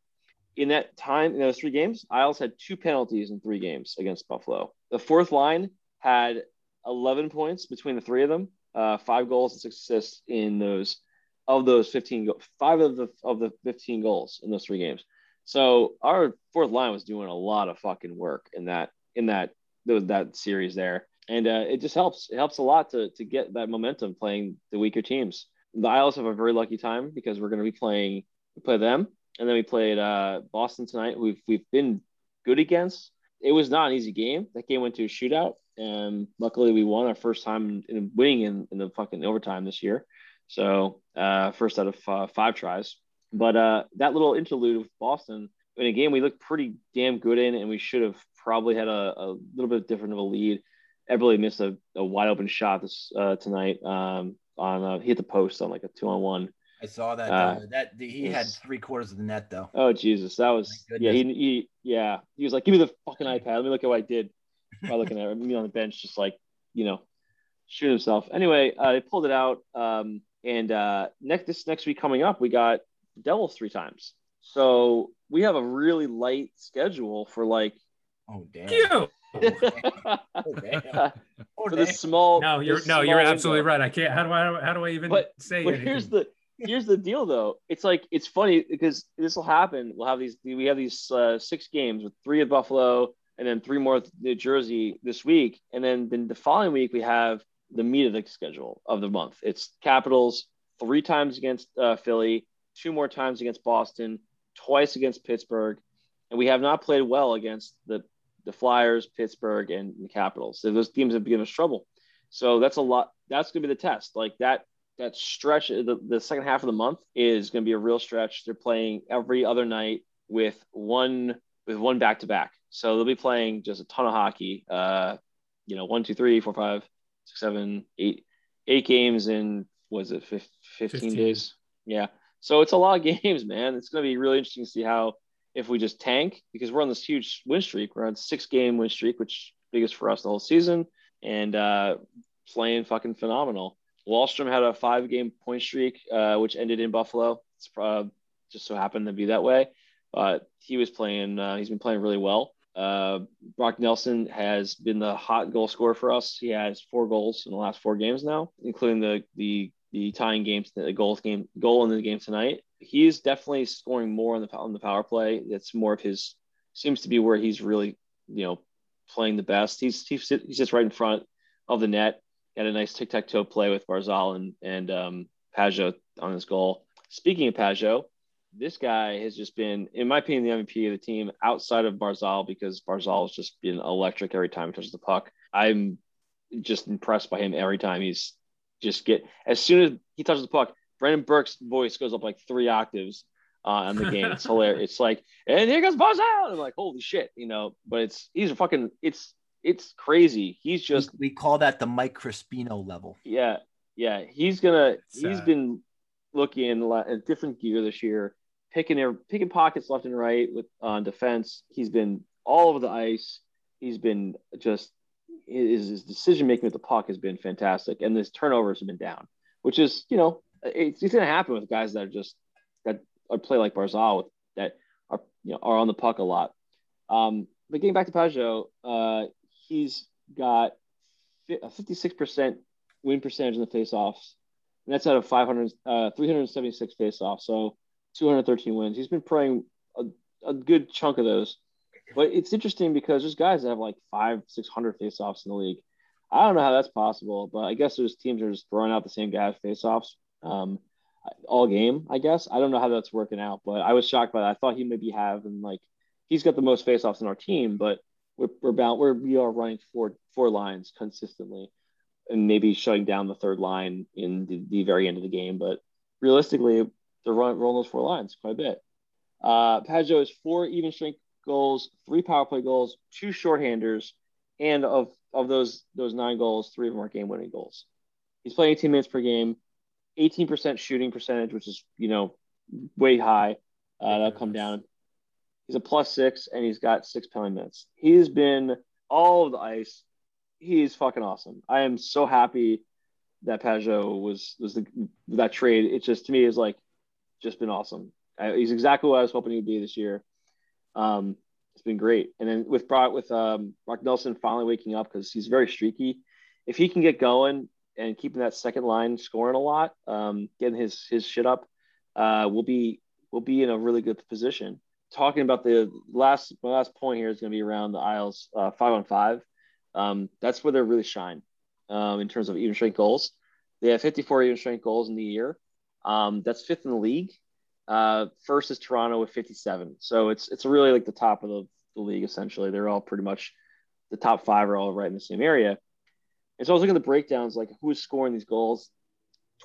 In that time, in those three games, Isles had two penalties in three games against Buffalo. The fourth line had 11 points between the three of them, uh, five goals and six assists in those of those 15 go- five of the of the 15 goals in those three games. So our fourth line was doing a lot of fucking work in that in that that, that series there, and uh, it just helps. It helps a lot to to get that momentum playing the weaker teams. The Isles have a very lucky time because we're going to be playing play them, and then we played uh, Boston tonight. We've we've been good against. It was not an easy game. That game went to a shootout, and luckily we won our first time in winning in, in the fucking overtime this year. So uh, first out of uh, five tries. But uh, that little interlude with Boston in a game we looked pretty damn good in, and we should have probably had a, a little bit different of a lead. Eberle missed a, a wide open shot this uh, tonight um, on uh, he hit the post on like a two on one. I saw that. Uh, that he had three quarters of the net though. Oh Jesus, that was yeah. He, he yeah he was like, give me the fucking iPad. Let me look at what I did <laughs> by looking at me on the bench, just like you know, shooting himself. Anyway, uh, they pulled it out. Um, and uh, next this next week coming up, we got Devils three times. So we have a really light schedule for like Oh damn. You. <laughs> Oh, damn. <laughs> Oh, for the small. No, you're no, you're absolutely window. right. I can't. How do I? How do I even But- say? But anything? here's the here's the deal though. It's like it's funny because this will happen. We'll have these we have these uh, six games with three at Buffalo and then three more New Jersey this week, and then then the following week we have the meat of the schedule of the month. It's Capitals three times against uh, Philly, two more times against Boston, twice against Pittsburgh, and we have not played well against the the Flyers, Pittsburgh, and the Capitals. So those teams have given us trouble. So that's a lot. That's going to be the test. Like that that stretch, the, the second half of the month is going to be a real stretch. They're playing every other night with one with one back to back. So they'll be playing just a ton of hockey. Uh, you know, one, two, three, four, five, six, seven, eight, eight games in was it 15, 15. days? Yeah. So it's a lot of <laughs> games, man. It's going to be really interesting to see how if we just tank because we're on this huge win streak. We're on six game win streak, which biggest for us the whole season, and uh, playing fucking phenomenal. Wahlstrom had a five game point streak, uh, which ended in Buffalo. It's uh, just so happened to be that way. But he was playing, uh, he's been playing really well. Uh, Brock Nelson has been the hot goal scorer for us. He has four goals in the last four games now, including the the the tying games, the goal game goal in the game tonight. He's definitely scoring more on the on the power play. That's more of his seems to be where he's really you know playing the best. He's he sits, he sits right in front of the net. Had a nice tic tac toe play with Barzal and and um, Pageau on his goal. Speaking of Pageau, this guy has just been, in my opinion, the MVP of the team outside of Barzal because Barzal has just been electric every time he touches the puck. I'm just impressed by him every time he's just get as soon as he touches the puck, Brendan Burke's voice goes up like three octaves uh, on the game. It's hilarious. It's like, and here goes Barzal. I'm like, holy shit, you know. But it's he's a fucking it's it's crazy. He's just we call that the Mike Crispino level. yeah, yeah. He's gonna. He's Sad. been looking in a different gear this year, picking their picking pockets left and right with on defense. He's been all over the ice. He's been just his, his decision making with the puck has been fantastic, and his turnovers have been down, which is you know it's, it's gonna happen with guys that are just that are play like Barzal that are you know are on the puck a lot. Um, but getting back to Pageau, uh, he's got a 56% win percentage in the faceoffs. And that's out of 500, uh, 376 faceoffs. So 213 wins. He's been playing a, a good chunk of those. But it's interesting because there's guys that have like five, 600 faceoffs in the league. I don't know how that's possible, but I guess there's teams that are just throwing out the same guys faceoffs um, all game, I guess. I don't know how that's working out, but I was shocked by that. I thought he maybe have, and like he's got the most faceoffs in our team, but we're, we're bound, we're, we are running four, four lines consistently and maybe shutting down the third line in the, the very end of the game. But realistically, they're running, rolling those four lines quite a bit. Uh, Pageau is four even strength goals, three power play goals, two shorthanders, and of of those those nine goals, three of them are game winning goals. He's playing 18 minutes per game, 18% shooting percentage, which is you know way high. Uh, that'll come down. He's a plus six, and he's got six penalty minutes. He's been all of the ice. He's fucking awesome. I am so happy that Pageau was was the that trade. It just to me is like just been awesome. I, he's exactly what I was hoping he'd be this year. Um, it's been great. And then with brought with um, Mark Nelson finally waking up because he's very streaky. If he can get going and keeping that second line scoring a lot, um, getting his his shit up, uh, we'll be we'll be in a really good position. Talking about the last my last point here is going to be around the Isles uh, five on five. Um, that's where they really shine um, in terms of even strength goals. They have 54 even strength goals in the year. Um, that's fifth in the league. Uh, first is Toronto with 57. So it's it's really like the top of the, the league essentially. They're all pretty much the top five are all right in the same area. And so I was looking at the breakdowns, like who's scoring these goals.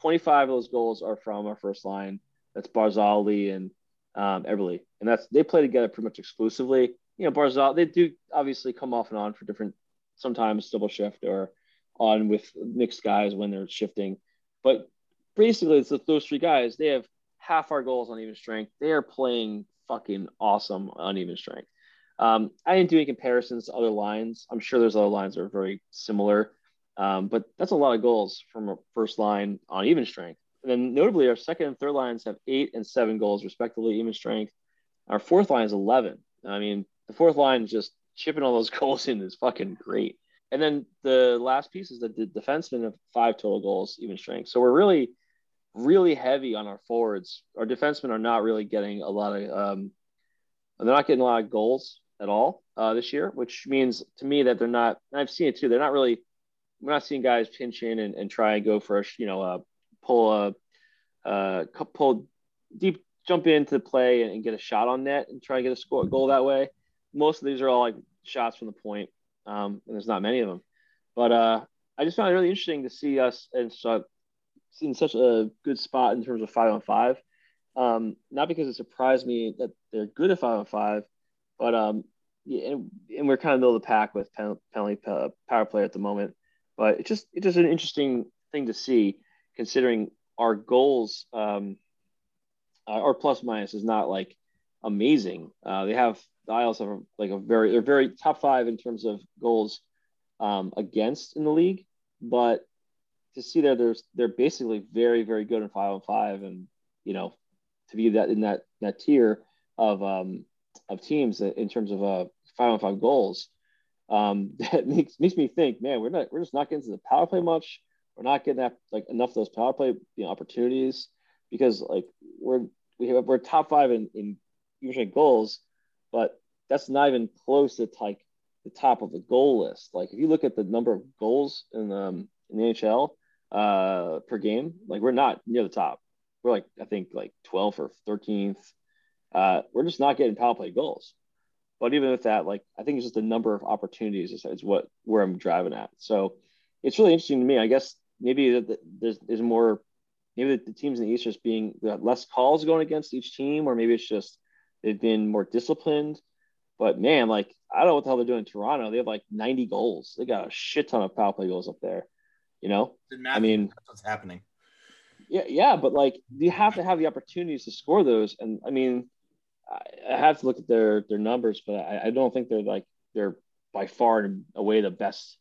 25 of those goals are from our first line. That's Barzali and um, Eberle, and that's they play together pretty much exclusively. You know, Barzal they do obviously come off and on for different, sometimes double shift or on with mixed guys when they're shifting, but basically it's those three guys. They have half our goals on even strength. They are playing fucking awesome on even strength. Um, I didn't do any comparisons to other lines. I'm sure there's other lines that are very similar, um, but that's a lot of goals from a first line on even strength. And then notably, our second and third lines have eight and seven goals respectively, even strength. Our fourth line is 11. I mean, the fourth line is just chipping all those <laughs> goals in is fucking great. And then the last piece is that the defensemen have five total goals, even strength. So we're really, really heavy on our forwards. Our defensemen are not really getting a lot of, um, they're not getting a lot of goals at all uh, this year, which means to me that they're not, I've seen it too, they're not really, we're not seeing guys pinch in and, and try and go for a, you know, uh, pull a, uh, pull deep, jump into the play and, and get a shot on net and try and get a score goal that way. Most of these are all like shots from the point, um, and there's not many of them. But uh, I just found it really interesting to see us so in such a good spot in terms of five on five. Um, not because it surprised me that they're good at five on five, but um, yeah, and, and we're kind of middle of the pack with pen, penalty uh, power play at the moment. But it's just it's just an interesting thing to see, considering our goals, um, uh, our plus minus is not like amazing. Uh, they have the Isles have like a very they're very top five in terms of goals um, against in the league, but to see that there's they're basically very very good in five on five, and you know to be that in that that tier of um, of teams in terms of uh, five on five goals, um, <laughs> that makes makes me think, man, we're not we're just not getting to the power play much. We're not getting that like enough of those power play you know, opportunities because like we're we have we're top five in in usually goals, but that's not even close to like the top of the goal list. Like if you look at the number of goals in um in the NHL uh per game, like we're not near the top. We're like I think like 12th or 13th. Uh, we're just not getting power play goals. But even with that, like I think it's just the number of opportunities is, is what where I'm driving at. So it's really interesting to me. I guess maybe that there's, there's more maybe the teams in the East are just being less calls going against each team, or maybe it's just they've been more disciplined. But man, like I don't know what the hell they're doing in Toronto. They have like 90 goals. They got a shit ton of power play goals up there. You know, I mean, that's what's happening. yeah, yeah, but like you have to have the opportunities to score those. And I mean, I, I have to look at their their numbers, but I, I don't think they're like they're by far and away the best.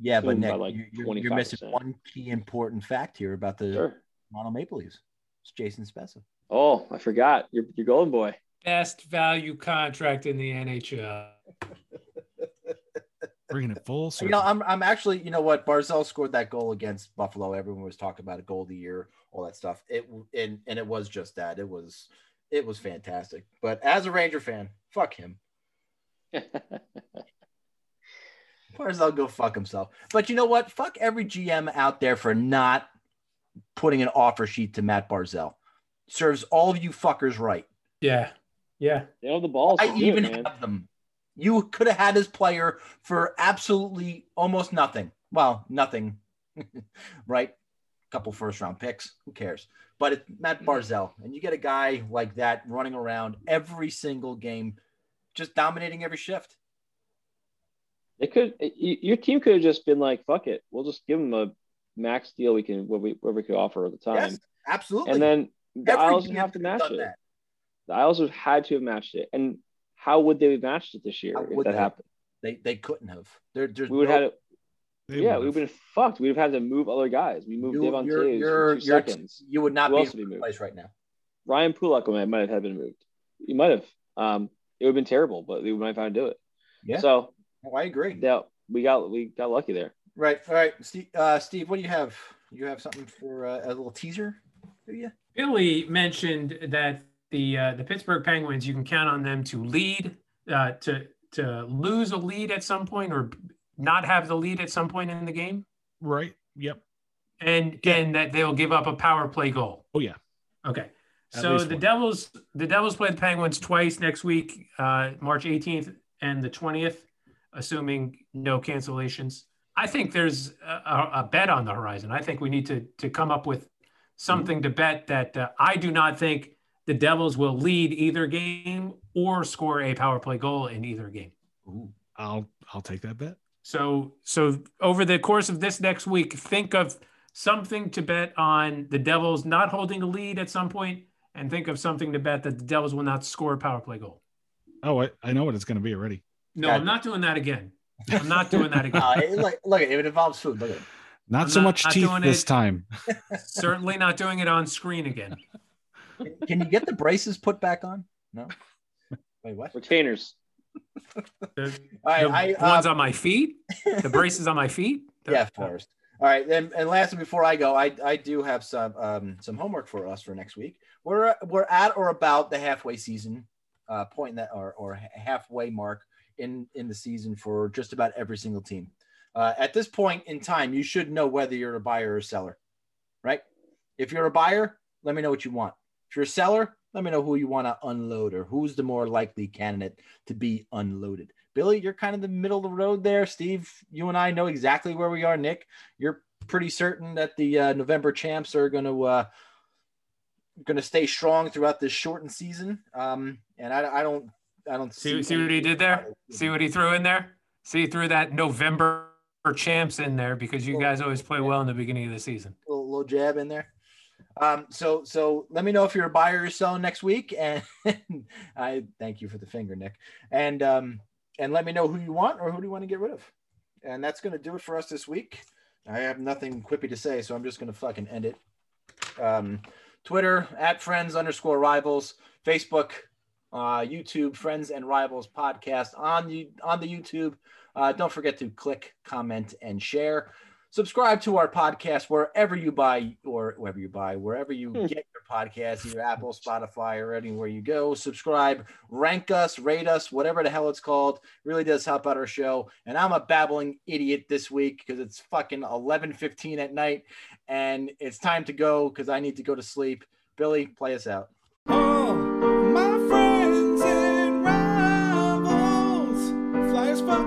Yeah, but Nick, like you- you're, you're missing one key important fact here about the Sure. Toronto Maple Leafs. It's Jason Spezza. Oh, I forgot. You're you're golden boy. Best value contract in the NHL. <laughs> Bringing it full You circle. know, I'm I'm actually, you know what, Barzal scored that goal against Buffalo. Everyone was talking about a goal of the year, all that stuff. It and and it was just that. It was it was fantastic. But as a Ranger fan, fuck him. <laughs> Barzal go fuck himself. But you know what? Fuck every GM out there for not putting an offer sheet to Mat Barzal. Serves all of you fuckers right. Yeah. Yeah. they have the balls. I even it, have them. You could have had this player for absolutely almost nothing. Well, nothing, <laughs> right? Couple first round picks. Who cares? But it's Mat Barzal, and you get a guy like that running around every single game, just dominating every shift. It could y- your team could have just been like, "Fuck it, we'll just give them a max deal we can what we what we could offer at the time," Yes, absolutely. and then the Every Isles would have to match it. that. The Isles would have had to have matched it, and how would they have matched it this year How if would that they? happened? They they couldn't have. There, there's We would no- have had They yeah, we would've. been fucked. We'd have had to move other guys. We moved you, Devon you're, Toews you're, in 2 you're- seconds. you would not Who be else in would be moved? place right now. Ryan Pulock might, might have been moved. He might have. Um, it would have been terrible, but we might have found to do it. Yeah. So Oh, I agree. yeah, we got we got lucky there. Right. All right. Steve, uh, Steve, what do you have? You have something for uh, a little teaser? Do you? Billy mentioned that the uh, the Pittsburgh Penguins, you can count on them to lead, uh, to to lose a lead at some point or not have the lead at some point in the game, right. Yep. and Yeah. and that they'll give up a power play goal. Oh yeah. Okay. At So the one. Devils, the Devils play the Penguins twice next week, uh, March 18th and the 20th, assuming no cancellations. I think there's a, a- bet on the horizon. I think we need to to come up with something to bet that uh, I do not think the Devils will lead either game or score a power play goal in either game. Ooh. I'll I'll take that bet. So so over the course of this next week, think of something to bet on the Devils not holding a lead at some point, and think of something to bet that the Devils will not score a power play goal. Oh, I, I know what it's going to be already. No, Yeah. I'm not doing that again. I'm not doing that <laughs> again. Uh, it, like, look, it involves food. Look at it. Not I'm so not- much not teeth this it. time. <laughs> Certainly not doing it on screen again. <laughs> Can you get the braces put back on? No. Wait, what? Retainers. The, All right, the I, ones uh, on my feet, the braces on my feet. yeah, Forrest. All right, and, and lastly, before I go, I, I do have some um, some homework for us for next week. We're we're at or about the halfway season uh, point that or or halfway mark in in the season for just about every single team. Uh, at this point in time, you should know whether you're a buyer or a seller, right? If you're a buyer, let me know what you want. If you're a seller, let me know who you want to unload or who's the more likely candidate to be unloaded. Billy, you're kind of the middle of the road there. Steve, you and I know exactly where we are. Nick, you're pretty certain that the uh, November champs are going to uh, going to stay strong throughout this shortened season. Um, and I, I don't, I don't See, see what he did there? See what he threw in there? See, he threw that November champs in there because you guys always play well in the beginning of the season. little, little jab in there. Um, so so let me know if you're a buyer or selling next week, <laughs> and I thank you for the finger, Nick, and um, and let me know who you want or who do you want to get rid of, and that's gonna do it for us this week. I have nothing quippy to say, so I'm just gonna fucking end it. Um, Twitter at friends underscore rivals, Facebook, uh, YouTube friends and rivals podcast on the on the YouTube. Uh, don't forget to click, comment, and share. Subscribe to our podcast wherever you buy or wherever you buy wherever you Hmm. get your podcast either apple spotify or anywhere you go. Subscribe rank us rate us whatever the hell it's called. Really does help out our show. And i'm a babbling idiot this week because it's fucking 11 15 at night and it's time to go because i need to go to sleep. Billy play us out. Oh,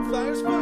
Flyers.